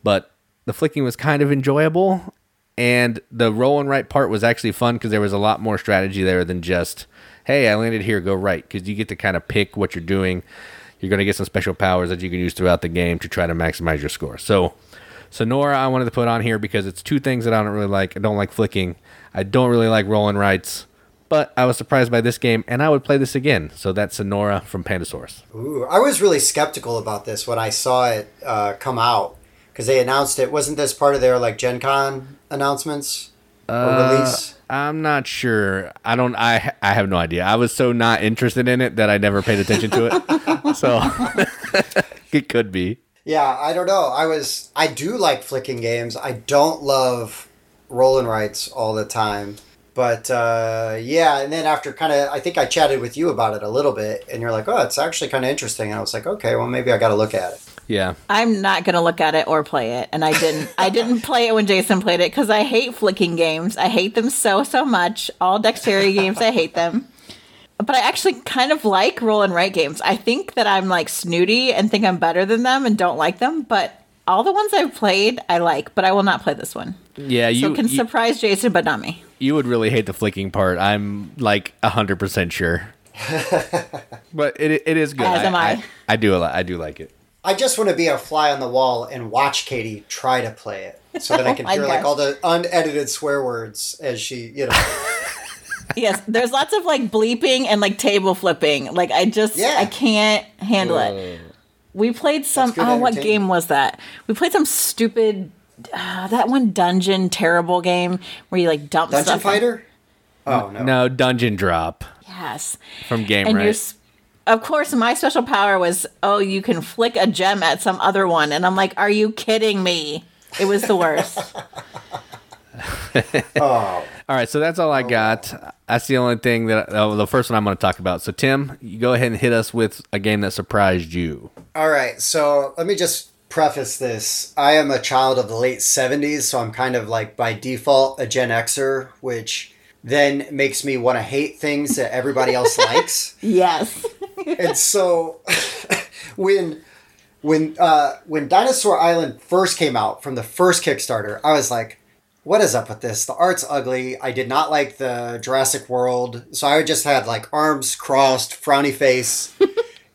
but the flicking was kind of enjoyable. And the roll and write part was actually fun because there was a lot more strategy there than just, hey, I landed here, go right. Because you get to kind of pick what you're doing. You're going to get some special powers that you can use throughout the game to try to maximize your score. So, Sonora, I wanted to put on here because it's two things that I don't really like. I don't like flicking. I don't really like rolling rights. But I was surprised by this game, and I would play this again. So that's Sonora from Pandasaurus. Ooh, I was really skeptical about this when I saw it uh, come out because they announced it. Wasn't this part of their like Gen Con announcements or release? I'm not sure. I don't. I I have no idea. I was so not interested in it that I never paid attention to it. so it could be. Yeah, I don't know. I was I do like flicking games. I don't love rolling rights all the time. But uh, yeah, and then after kind of, I think I chatted with you about it a little bit, and you're like, "Oh, it's actually kind of interesting." And I was like, "Okay, well, maybe I got to look at it." Yeah. I'm not gonna look at it or play it, and I didn't. I didn't play it when Jason played it because I hate flicking games. I hate them so so much. All dexterity games, I hate them. But I actually kind of like roll and write games. I think that I'm like snooty and think I'm better than them and don't like them. But all the ones I've played, I like. But I will not play this one. Yeah. So You can you, surprise Jason, but not me. you would really hate the flicking part. I'm like hundred percent sure. but it it is good. As am I. I, do a lot. I do like it. I just want to be a fly on the wall and watch Katie try to play it, so that I can Oh my hear like all the unedited swear words as she, you know. yes, there's lots of like bleeping and like table flipping. Like I just Yeah. I can't handle it. We played some. Oh, what game was that? We played some stupid. Uh, that one dungeon terrible game where you like dump Dungeon stuff. Fighter? Oh no. No, Dungeon Drop Yes. from Game and Right. You're s- of course my special power was oh you can flick a gem at some other one and i'm like are you kidding me it was the worst Oh. All right, so that's all I got. That's the only thing that oh, the first one I'm going to talk about. So Tim, you go ahead and hit us with a game that surprised you. All right, so let me just preface this. I am a child of the late 70s, so I'm kind of like by default a Gen Xer, which then makes me want to hate things that everybody else likes. yes And so when when uh, when Dinosaur Island first came out from the first Kickstarter, I was like, "What is up with this? The art's ugly. I did not like the Jurassic World, so I just had like arms crossed, frowny face."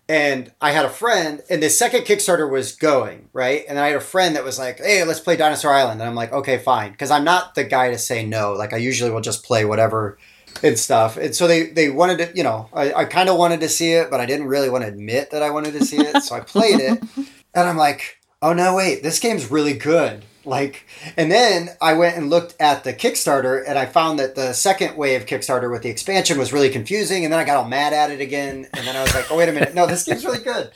And I had a friend, and the second Kickstarter was going right, and I had a friend that was like, "Hey, let's play Dinosaur Island," and I'm like, "Okay, fine," because I'm not the guy to say no. Like I usually will just play whatever and stuff. And so they they wanted to, you know, I, I kind of wanted to see it, but I didn't really want to admit that I wanted to see it. So I played it, and I'm like, oh no, wait, this game's really good. Like, and then I went and looked at the Kickstarter, and I found that the second wave Kickstarter with the expansion was really confusing. And then I got all mad at it again, and then I was like, oh wait a minute, no, this game's really good.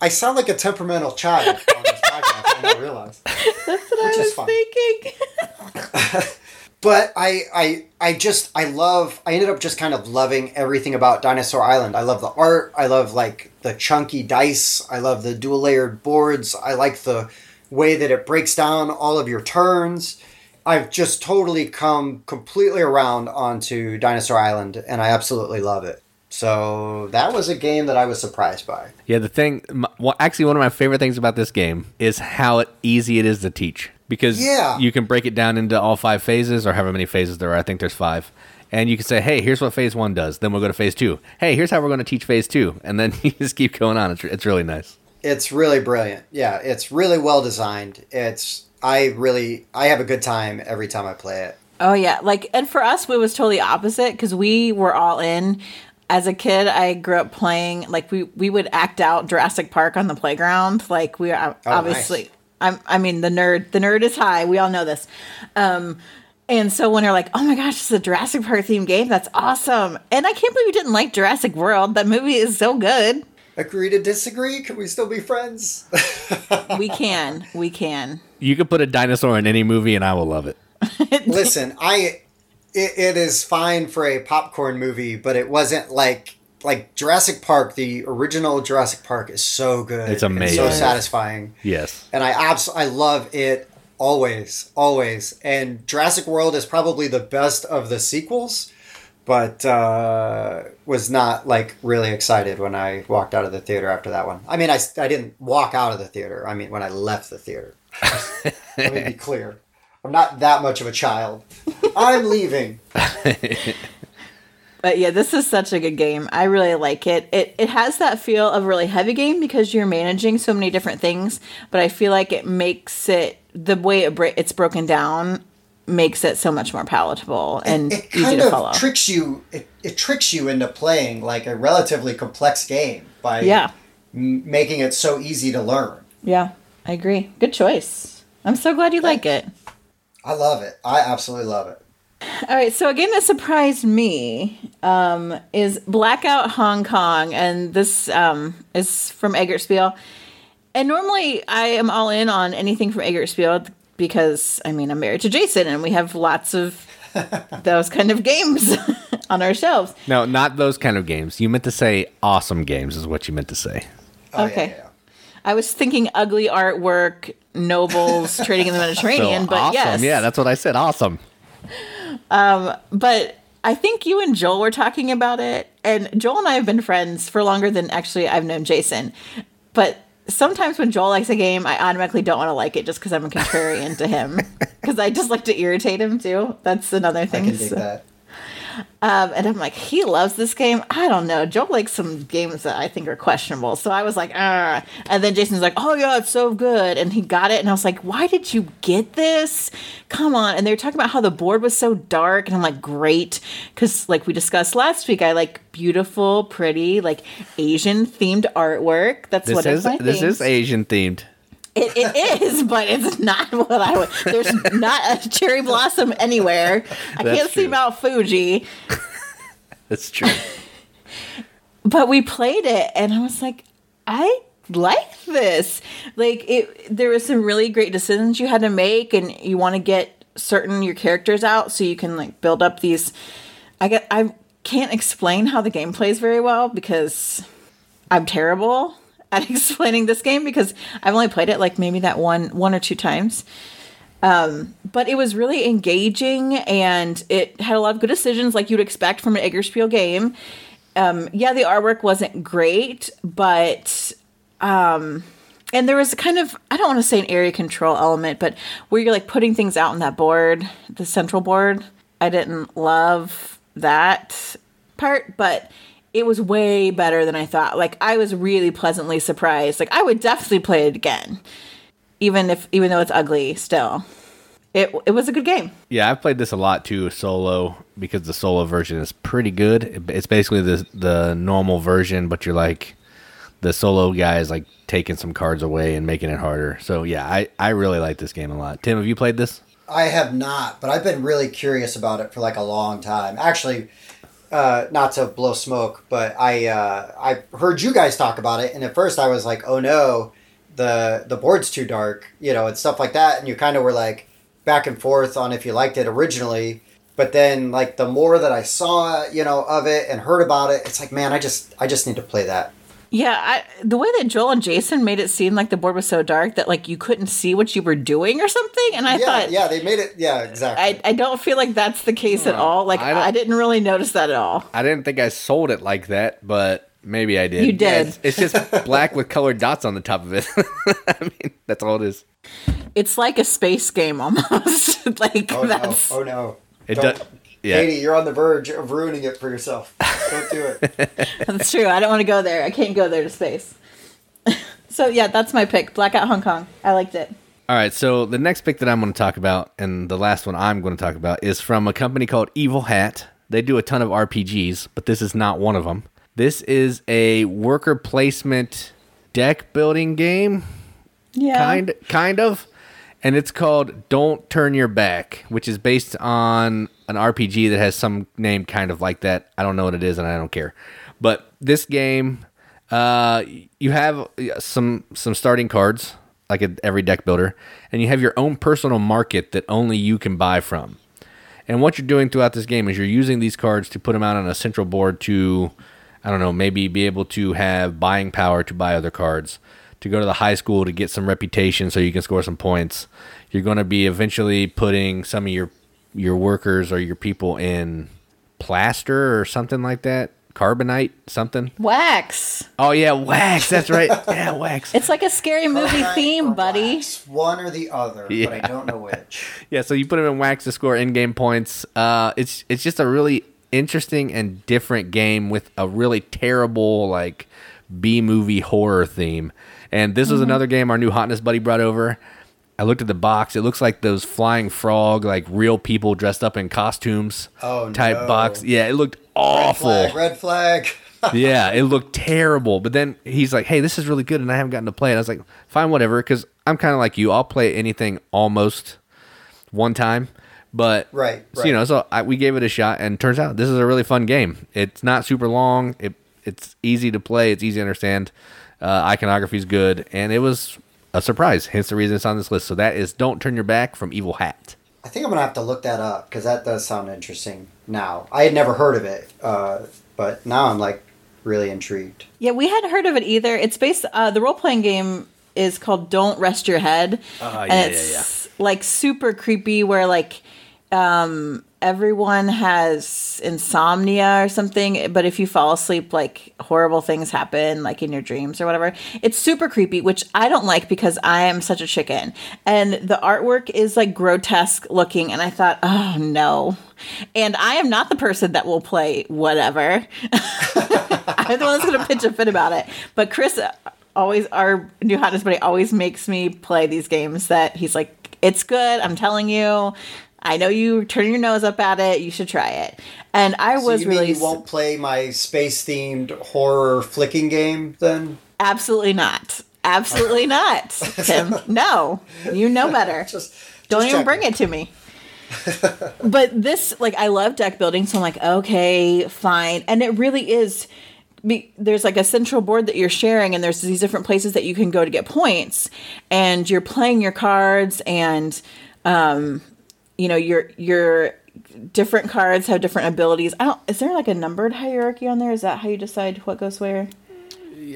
I sound like a temperamental child on this podcast. I realize. that's what Which i was thinking but I, I I just I love I ended up just kind of loving everything about Dinosaur Island. I love the art. I love like the chunky dice. I love the dual layered boards. I like the way that it breaks down all of your turns. I've just totally come completely around onto Dinosaur Island and I absolutely love it. So that was a game that I was surprised by. Yeah, the thing, well, actually, one of my favorite things about this game is how easy it is to teach because Yeah. you can break it down into all five phases or however many phases there are. I think there's five. And you can say, hey, here's what phase one does. Then we'll go to phase two. Hey, here's how we're going to teach phase two. And then you just keep going on. It's, it's really nice. It's really brilliant. Yeah, it's really well designed. It's I really I have a good time every time I play it. oh yeah. Like and for us it was totally opposite because we were all in. As a kid i grew up playing like we we would act out jurassic park on the playground. Like we are obviously nice. I'm, I mean the nerd the nerd is high. We all know this. Um and so when you're like oh my gosh it's a jurassic park themed game. That's awesome. And i can't believe you didn't like jurassic world. That movie is so good Agree to disagree? Can we still be friends? we can we can You could put a dinosaur in any movie and I will love it. Listen, I it, it is fine for a popcorn movie, but it wasn't like like Jurassic Park. The original Jurassic Park is so good. It's amazing. so satisfying, Yes. and I abs- I love it always, always. And Jurassic World is probably the best of the sequels. But uh, was not like really excited when I walked out of the theater after that one. I mean, I, I didn't walk out of the theater. I mean, when I left the theater. Let me be clear. I'm not that much of a child. I'm leaving. But yeah, this is such a good game. I really like it. It it has that feel of a really heavy game because you're managing so many different things. But I feel like it makes it the way it bra- it's broken down makes it so much more palatable and It easy kind to of follow. tricks you. It, it tricks you into playing like a relatively complex game by yeah, m- making it so easy to learn. yeah, I agree. Good choice. I'm so glad you like it. I love it. I absolutely love it. All right, so a game that surprised me um, is Blackout Hong Kong, and this um, is from Eggert Spiel. And normally I am all in on anything from Eggert Spiel because, I mean, I'm married to Jason, and we have lots of those kind of games on our shelves. No, not those kind of games. You meant to say awesome games, is what you meant to say. Oh, Okay. yeah, yeah. I was thinking ugly artwork, nobles trading in the So Mediterranean, but awesome. yes, Yeah, that's what I said. Awesome. Um, but I think you and Joel were talking about it, and Joel and I have been friends for longer than actually I've known Jason. But sometimes when Joel likes a game, I automatically don't want to like it just because I'm a contrarian to him. Because I just like to irritate him too. That's another I thing. can dig So- that. Um, and I'm like, he loves this game. I don't know. Joel likes some games that I think are questionable. So I was like, ah. And then Jason's like, oh yeah, it's so good. And he got it. And I was like, why did you get this? Come on. And they were talking about how the board was so dark. And I'm like, great. Because like we discussed last week, I like beautiful, pretty, like Asian themed artwork. That's This what is this things. is Asian themed. It, it is, but it's not what I would. There's not a cherry blossom anywhere. I That's can't see. Mount Fuji. That's true. But we played it, and I was like, I like this. Like it, there was some really great decisions you had to make, and you want to get certain your characters out so you can like build up these. I get. I can't explain how the game plays very well because I'm terrible at explaining this game because I've only played it like maybe that one one or two times. Um, but it was really engaging and it had a lot of good decisions like you'd expect from an Eggerspiel game. Um, yeah, the artwork wasn't great, but um, and there was kind of I don't want to say an area control element, but where you're like putting things out on that board, the central board. I didn't love that part, but it was way better than I thought. Like I was really pleasantly surprised. Like I would definitely play it again, even if even though it's ugly. Still, it it was a good game. Yeah, I've played this a lot too, solo, because the solo version is pretty good. It's basically the the normal version, but you're like the solo guy is like taking some cards away and making it harder. So yeah, I I really like this game a lot. Tim, have you played this? I have not, but I've been really curious about it for like a long time. Actually, uh, not to blow smoke, but I uh, I heard you guys talk about it, and at first I was like, oh no, the the board's too dark, you know, and stuff like that, and you kind of were like back and forth on if you liked it originally. But then, like the more that I saw, you know, of it and heard about it, it's like, man, I just I just need to play that. Yeah, I, the way that Joel and Jason made it seem like the board was so dark that like you couldn't see what you were doing or something, and I yeah, thought, yeah, they made it. Yeah, exactly. I, I don't feel like that's the case at hmm. all. Like I I, didn't really notice that at all. I didn't think I sold it like that, but maybe I did. You did. It's, it's just black with colored dots on the top of it. I mean, that's all it is. It's like a space game almost. like oh that's no! Oh no! It Don't- does. Yeah. Katie, you're on the verge of ruining it for yourself. Don't do it. that's true. I don't want to go there. I can't go there to space. so yeah, that's my pick. Blackout Hong Kong. I liked it. All right, so the next pick that I'm going to talk about, and the last one I'm going to talk about, is from a company called Evil Hat. They do a ton of RPGs, but this is not one of them. This is a worker placement deck building game, Yeah. kind kind of, and it's called Don't Turn Your Back, which is based on an RPG that has some name kind of like that. I don't know what it is, and I don't care. But this game, uh, you have some some starting cards like every deck builder, and you have your own personal market that only you can buy from. And what you're doing throughout this game is you're using these cards to put them out on a central board to, I don't know, maybe be able to have buying power to buy other cards, to go to the high school to get some reputation so you can score some points. You're going to be eventually putting some of your your workers or your people in plaster or something like that, carbonite, something. Wax. Oh yeah, wax. That's right. Yeah, wax. It's like a scary movie Carbonite theme, buddy. wax, One or the other, but I don't know which. Yeah, so you put them in wax to score in-game points. Uh, it's it's just a really interesting and different game with a really terrible like B movie horror theme. And this Mm-hmm. was another game our new hotness buddy brought over. I looked at the box. It looks like those flying frog, like real people dressed up in costumes. Oh, type no. box. Yeah, it looked Red awful. flag, red flag. yeah, it looked terrible. But then he's like, "Hey, this is really good," and I haven't gotten to play it. I was like, "Fine, whatever," because I'm kind of like you. I'll play anything almost one time, but Right, so, you know, so I, we gave it a shot, and turns out this is a really fun game. It's not super long. It it's easy to play. It's easy to understand. Uh, iconography is good, and it was a surprise. Hence the reason it's on this list. So that is "Don't Turn Your Back" from Evil Hat. I think I'm gonna have to look that up because that does sound interesting. Now I had never heard of it, uh, but now I'm like really intrigued. Yeah, we hadn't heard of it either. It's based. Uh, the role playing game is called "Don't Rest Your Head," Ah, and yeah, it's like super creepy. Where like, um, everyone has insomnia or something, but if you fall asleep, like horrible things happen, like in your dreams or whatever. It's super creepy, which I don't like because I am such a chicken. And the artwork is like grotesque looking, and I thought, oh no. And I am not the person that will play whatever. I'm the one that's going to pitch a fit about it. But Chris uh, always, our new hotness buddy, always makes me play these games that he's like, it's good. I'm telling you. I know you turn your nose up at it. You should try it. And I So was you mean really you won't play my space themed horror flicking game then? absolutely not. Absolutely not, Tim. No, you know better. Just Don't just even checking. bring it to me. but this, like, I love deck building, so I'm like, okay, fine. And it really is. Be, there's like a central board that you're sharing, and there's these different places that you can go to get points, and you're playing your cards, and um, you know your your different cards have different abilities. I don't. Is there like a numbered hierarchy on there? Is that how you decide what goes where?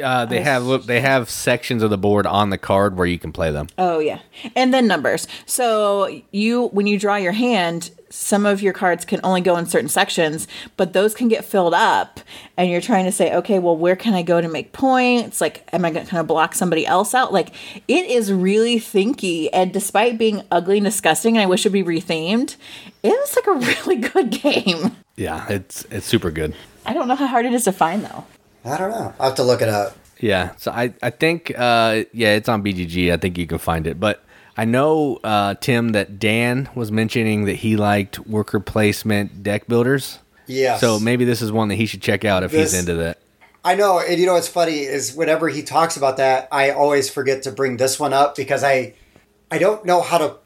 Uh, they have look, they have sections of the board on the card where you can play them. Oh yeah, and then numbers. So you, when you draw your hand, some of your cards can only go in certain sections, but those can get filled up, and you're trying to say, okay, well, where can I go to make points? Like, am I going to kind of block somebody else out? Like, it is really thinky, and despite being ugly and disgusting, and I wish it'd be rethemed, it was like a really good game. Yeah, it's it's super good. I don't know how hard it is to find though. I don't know. I'll have to look it up. Yeah, so I I think uh, yeah, it's on BGG. I think you can find it, but I know uh, Tim that Dan was mentioning that he liked worker placement deck builders. Yeah. So maybe this is one that he should check out if he's into that. I know, and you know what's funny is whenever he talks about that, I always forget to bring this one up because I I don't know how to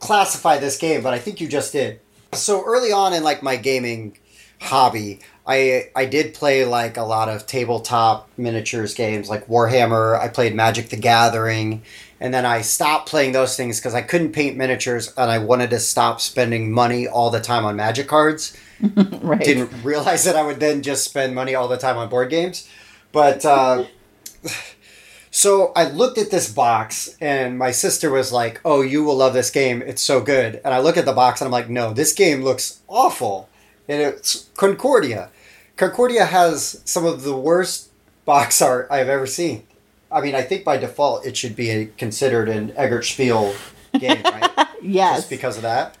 classify this game, but I think you just did. So early on in like my gaming hobby, I I did play like a lot of tabletop miniatures games like Warhammer. I played Magic the Gathering, and then I stopped playing those things because I couldn't paint miniatures and I wanted to stop spending money all the time on Magic cards Right. didn't realize that I would then just spend money all the time on board games. But uh, so I looked at this box, and my sister was like, "Oh, you will love this game. It's so good." And I look at the box, and I'm like, "No, this game looks awful." And it's Concordia. Concordia has some of the worst box art I've ever seen. I mean, I think by default it should be a, considered an Eggert Spiel game, right? yes. just because of that.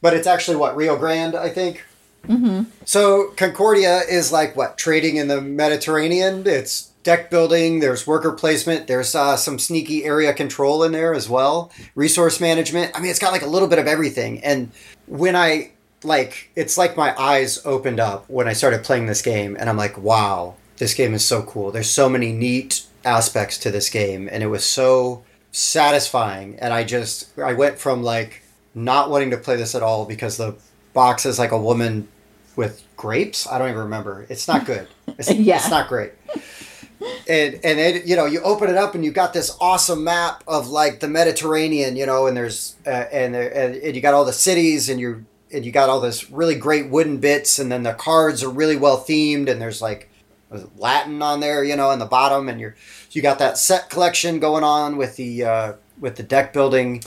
But it's actually what Rio Grande, I think. Mm-hmm. So Concordia is like what trading in the Mediterranean. It's deck building. There's worker placement. There's uh, some sneaky area control in there as well. Resource management. I mean, it's got like a little bit of everything. And when I like, it's like my eyes opened up when I started playing this game, and I'm like, wow, this game is so cool. There's so many neat aspects to this game, and it was so satisfying. And I just, I went from like not wanting to play this at all because the box is like a woman with grapes. I don't even remember. It's not good. It's, Yeah. it's not great. And and it, you know you open it up and you got this awesome map of like the Mediterranean, you know, and there's uh, and, there, and and you got all the cities and you and you got all this really great wooden bits and then the cards are really well themed and there's like Latin on there, you know, in the bottom and you're you got that set collection going on with the uh, with the deck building.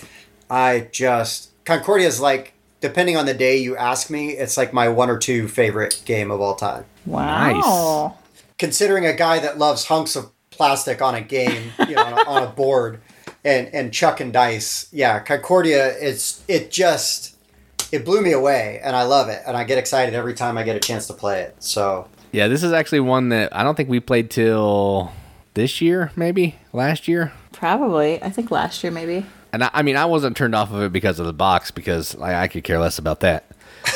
I just Concordia is like depending on the day you ask me, it's like my one or two favorite game of all time. Wow. Considering a guy that loves hunks of plastic on a game, you know, on, a, on a board, and and chucking dice, yeah, Concordia is it just it blew me away, and I love it, and I get excited every time I get a chance to play it. So Yeah, this is actually one that I don't think we played till this year, maybe last year. Probably. I think last year maybe. And I, I mean, I wasn't turned off of it because of the box because I, I could care less about that.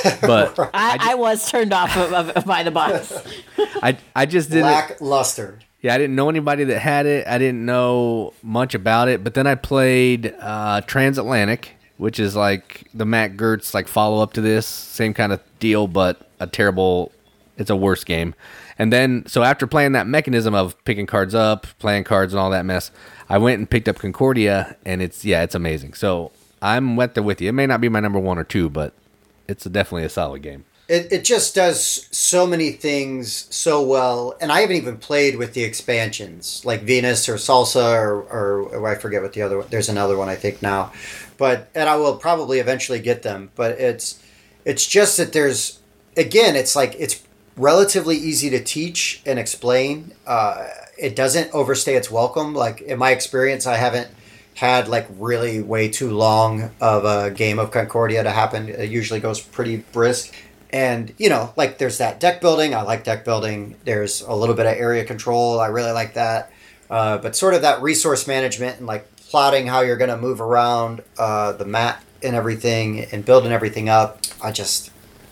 But I, I, was turned off of, of, of by the box. I I just didn't. lackluster. Yeah, I didn't know anybody that had it. I didn't know much about it. But then I played uh, Transatlantic, which is like the Mac Gerdts like follow up to this, same kind of deal, but a terrible. It's a worse game. And then so after playing that mechanism of picking cards up, playing cards, and all that mess, I went and picked up Concordia, and it's yeah, it's amazing. So I'm wet there with you. It may not be my number one or two, but it's definitely a solid game. It, it just does so many things so well, and I haven't even played with the expansions like Venus or Salsa or, or, or I forget what the other one. There's another one I think now, but and I will probably eventually get them. But it's It's just that there's again, it's like it's relatively easy to teach and explain. Uh, it doesn't overstay its welcome. Like in my experience, I haven't had like really way too long of a game of Concordia to happen. It usually goes pretty brisk. And you know, like there's that deck building. I like deck building. There's a little bit of area control. I really like that. Uh, but sort of that resource management and like plotting how you're going to move around uh, the map and everything and building everything up. I just,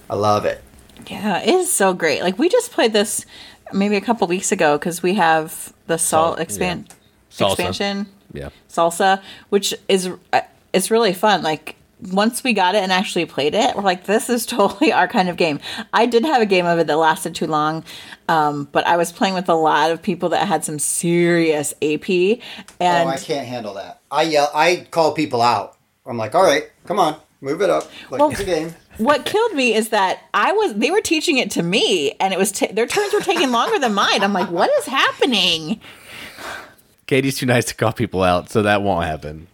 I love it. Yeah, it is so great. Like we just played this maybe a couple weeks ago because we have the salt Salt, expand yeah. Salsa. expansion Yeah. salsa, which is uh, it's really fun. Like once we got it and actually played it, we're like, this is totally our kind of game. I did have a game of it that lasted too long, um, but I was playing with a lot of people that had some serious AP, and oh, I can't handle that. I yell. I call people out. I'm like, all right, come on, move it up. Like Well- it's a game. what killed me is that I was they were teaching it to me, and it was ta their turns were taking longer than mine. I'm like, what is happening? Katie's too nice to call people out, so that won't happen.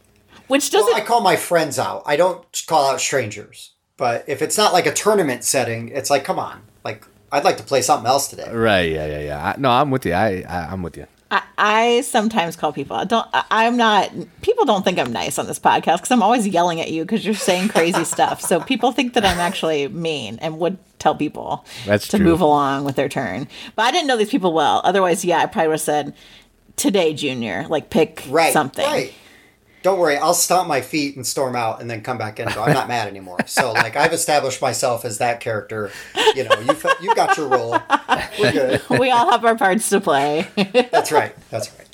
Which doesn't Well, I call my friends out. I don't call out strangers. But if it's not like a tournament setting, it's like, come on, like I'd like to play something else today. Right? Yeah, yeah, yeah. I, no, I'm with you. I, I I'm with you. I, I sometimes call people. I don't. I, I'm not. People don't think I'm nice on this podcast because I'm always yelling at you because you're saying crazy stuff. So people think that I'm actually mean and would tell people That's to true. move along with their turn. But I didn't know these people well. Otherwise, yeah, I probably would have said today, Junior. Like pick Right. something. Right. Don't worry, I'll stomp my feet and storm out and then come back in I'm not mad anymore. So like I've established myself as that character. You know, you you got your role. We're good. we all have our parts to play. That's right. That's right.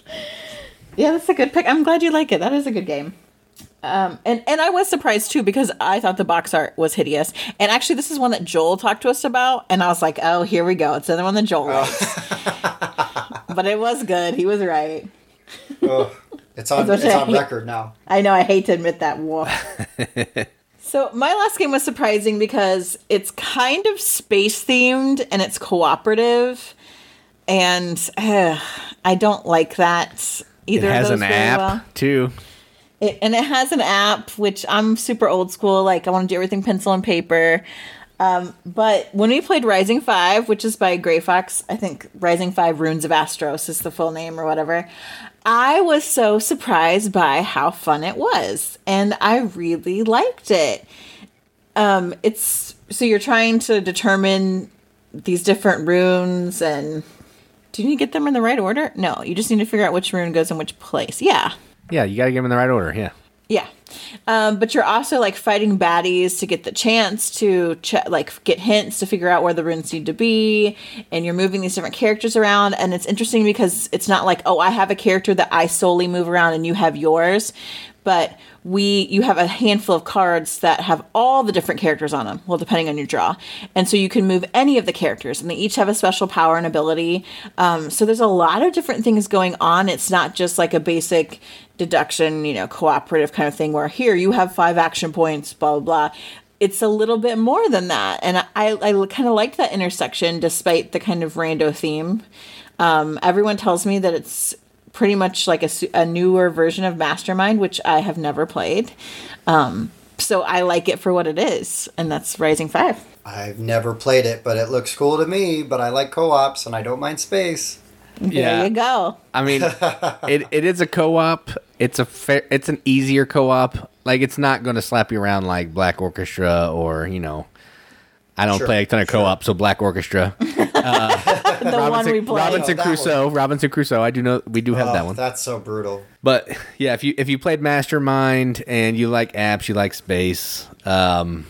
Yeah, that's a good pick. I'm glad you like it. That is a good game. Um, and and I was surprised too because I thought the box art was hideous. And actually, this is one that Joel talked to us about, and I was like, "Oh, here we go. It's another one that Joel likes." but it was good. He was right. Oh, it's on it's on I- record now. I know. I hate to admit that. Woof. so my last game was surprising because it's kind of space themed and it's cooperative, and uh, I don't like that either. It either. has of those an very app well. too. It, and it has an app, which I'm super old school. Like I want to do everything pencil and paper. Um, but when we played Rising Five, which is by Grey Fox, I think Rising Five Runes of Asteros is the full name or whatever. I was so surprised by how fun it was, and I really liked it. Um, it's so you're trying to determine these different runes, and do you need to get them in the right order? No, you just need to figure out which rune goes in which place. Yeah. Yeah, you got to get them in the right order. Yeah. Yeah. Um, but you're also like fighting baddies to get the chance to ch- like get hints to figure out where the runes need to be, and you're moving these different characters around. And it's interesting because it's not like oh I have a character that I solely move around and you have yours, but we you have a handful of cards that have all the different characters on them. Well, depending on your draw, and so you can move any of the characters, and they each have a special power and ability. Um, so there's a lot of different things going on. It's not just like a basic deduction, you know, cooperative kind of thing where here you have five action points, blah, blah, blah. It's a little bit more than that. And I, I kind of liked that intersection despite the kind of rando theme. Um, everyone tells me that it's pretty much like a, a newer version of Mastermind, which I have never played. Um, so I like it for what it is. And that's Rising 5. I've never played it, but it looks cool to me. But I like co-ops and I don't mind space. There you go. I mean, it, it is a co-op. It's a fair, it's an easier co-op. Like it's not going to slap you around like Black Orchestra or you know. I don't Sure, play a ton of sure. co-op, so Black Orchestra, The one we played. Robinson Oh, that Crusoe, Robinson Crusoe. I do know we do have Oh, that one. That's so brutal. But yeah, if you if you played Mastermind and you like apps, you like space, um,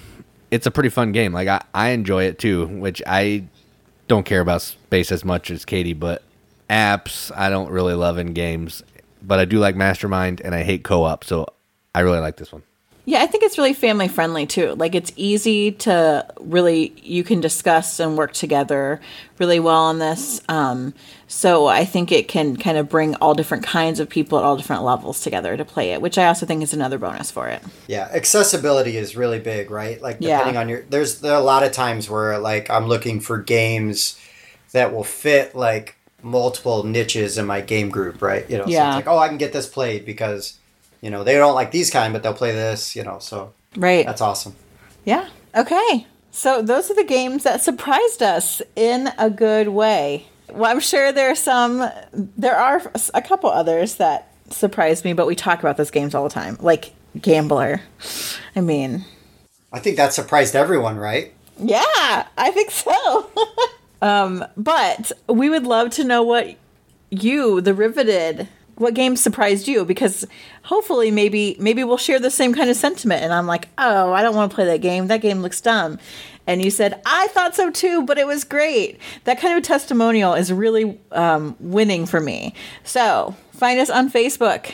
it's a pretty fun game. Like I, I enjoy it too, which I don't care about space as much as Katie, but apps I don't really love in games. But I do like Mastermind and I hate co op, so I really like this one. Yeah, I think it's really family friendly too. Like it's easy to really you can discuss and work together really well on this. Um, so I think it can kind of bring all different kinds of people at all different levels together to play it, which I also think is another bonus for it. Yeah, accessibility is really big, right? Like Yeah. depending on your there's there are a lot of times where like I'm looking for games that will fit like multiple niches in my game group, right? You know, so Yeah. it's like, oh, I can get this played because you know, they don't like these kind, but they'll play this, you know. So Right. that's awesome. yeah. Okay. So those are the games that surprised us in a good way. Well, I'm sure there are some, there are a couple others that surprised me, but we talk about those games all the time, like Gambler. I mean, I think that surprised everyone, right? Yeah, I think so. um, but we would love to know what you, the riveted, what games surprised you because hopefully maybe maybe we'll share the same kind of sentiment and I'm like, "Oh, I don't want to play that game. That game looks dumb." And you said, "I thought so too, but it was great." That kind of testimonial is really um, winning for me. So, find us on Facebook.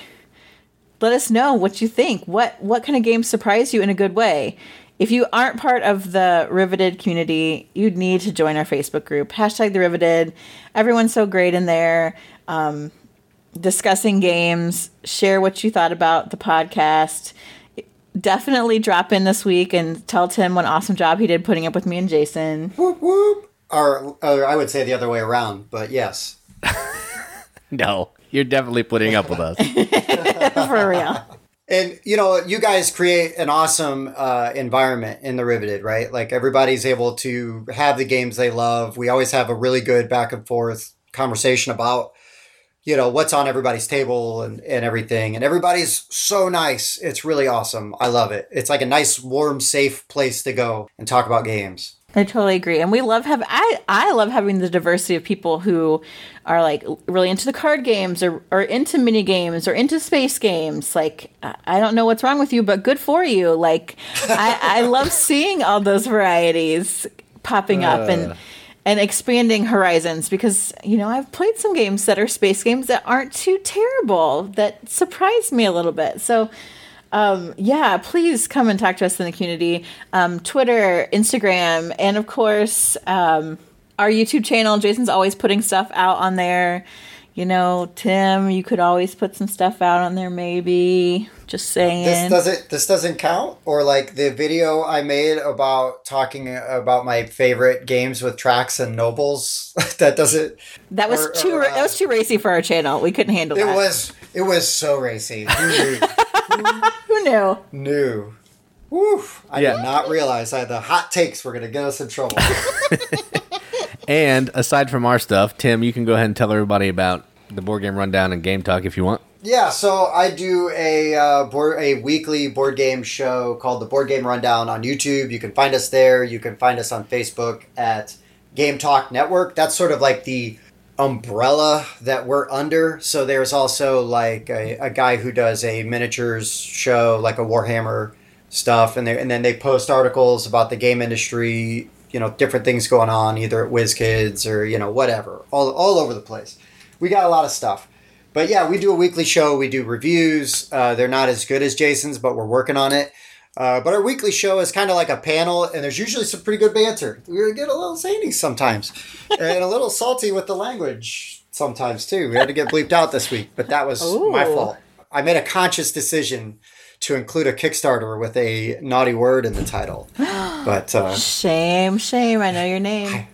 Let us know what you think. What what kind of games surprised you in a good way? If you aren't part of the Riveted community, you'd need to join our Facebook group. Hashtag the Riveted. Everyone's so great in there. Um, discussing games, share what you thought about the podcast. Definitely drop in this week and tell Tim what awesome job he did putting up with me and Jason. Whoop whoop. Or, or I would say the other way around, but yes. no, you're definitely putting up with us. For real. And you know, you guys create an awesome uh, environment in the Riveted, right? Like everybody's able to have the games they love. We always have a really good back and forth conversation about you know what's on everybody's table and, and everything. And everybody's so nice. It's really awesome. I love it. It's like a nice warm safe place to go and talk about games. I totally agree, and we love have I I love having the diversity of people who are like really into the card games or or into mini games or into space games. Like I don't know what's wrong with you, but good for you. Like I I love seeing all those varieties popping up and uh. And expanding horizons because you know I've played some games that are space games that aren't too terrible that surprised me a little bit. So um, yeah, please come and talk to us in the community. Um, Twitter, Instagram, and of course um, our YouTube channel. Jason's always putting stuff out on there. You know, Tim, you could always put some stuff out on there, maybe. Just saying. This doesn't. This doesn't count. Or like the video I made about talking about my favorite games with tracks and nobles. that doesn't. That was or, too. or, uh, that was too racy for our channel. We couldn't handle It that. was. It was so racy. Who knew? Who knew? knew? Woo! I Yeah. did not realize that the hot takes were going to get us in trouble. and aside from our stuff, Tim, you can go ahead and tell everybody about the board game rundown and game talk if you want. Yeah, so I do a uh, board, a weekly board game show called the Board Game Rundown on YouTube. You can find us there. You can find us on Facebook at Game Talk Network. That's sort of like the umbrella that we're under. So there's also like a, a guy who does a miniatures show, like a Warhammer stuff, and they and then they post articles about the game industry. You know, different things going on, either at WizKids or you know whatever, all all over the place. We got a lot of stuff. But yeah, we do a weekly show. We do reviews. Uh, they're not as good as Jason's, but we're working on it. Uh, but our weekly show is kind of like a panel, and there's usually some pretty good banter. We get a little zany sometimes, and a little salty with the language sometimes too. We had to get bleeped out this week, but that was my fault. I made a conscious decision to include a Kickstarter with a naughty word in the title. But uh, Shame, shame. I know your name.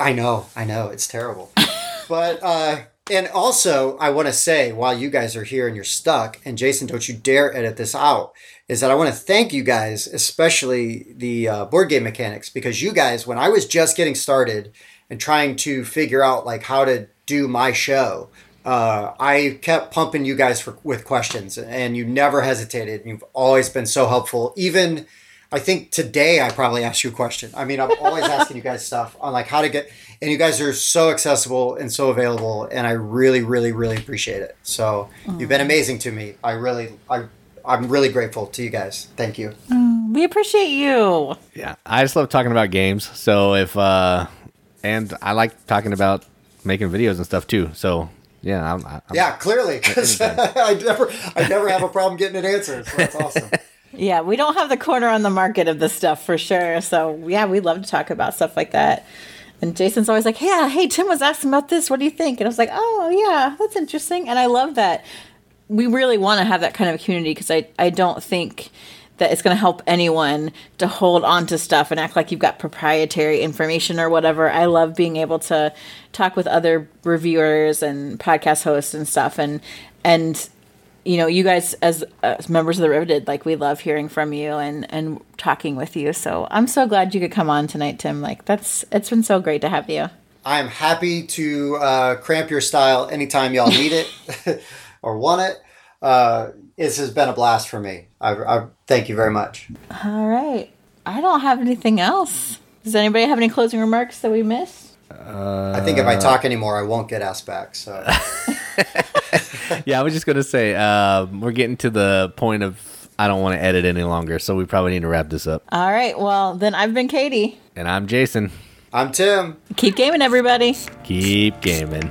I know, I know, it's terrible. but uh and also I want to say while you guys are here and you're stuck, and Jason, don't you dare edit this out, is that I want to thank you guys, especially the uh, board game mechanics, because you guys, when I was just getting started and trying to figure out like how to do my show, uh, I kept pumping you guys for, with questions, and you never hesitated. You've always been so helpful, even. I think today I probably asked you a question. I mean, I'm always asking you guys stuff on like how to get, and you guys are so accessible and so available, and I really, really, really appreciate it. So you've been amazing to me. I really, I, I'm really grateful to you guys. Thank you. We appreciate you. Yeah, I just love talking about games. So if uh, and I like talking about making videos and stuff too. So yeah, I'm, I'm, Yeah, clearly, because I never, I never have a problem getting an answer. So that's awesome. Yeah, we don't have the corner on the market of this stuff for sure. So yeah, we love to talk about stuff like that. And Jason's always like, "Yeah, hey, Tim was asking about this. What do you think?" And I was like, "Oh yeah, that's interesting." And I love that. We really want to have that kind of community because I I don't think that it's going to help anyone to hold on to stuff and act like you've got proprietary information or whatever. I love being able to talk with other reviewers and podcast hosts and stuff and and you know, you guys as, as members of the Riveted, like we love hearing from you and and talking with you. So I'm so glad you could come on tonight, Tim. Like that's it's been so great to have you. I'm happy to uh, cramp your style anytime y'all need it or want it. Uh, this has been a blast for me. I, I thank you very much. All right. I don't have anything else. Does anybody have any closing remarks that we missed? I think if I talk anymore, I won't get asked back. So yeah, I was just gonna say uh, we're getting to the point of I don't want to edit any longer, so we probably need to wrap this up. All right. Well, then I've been Katie. And I'm Jason. I'm Tim. Keep gaming, everybody. Keep gaming.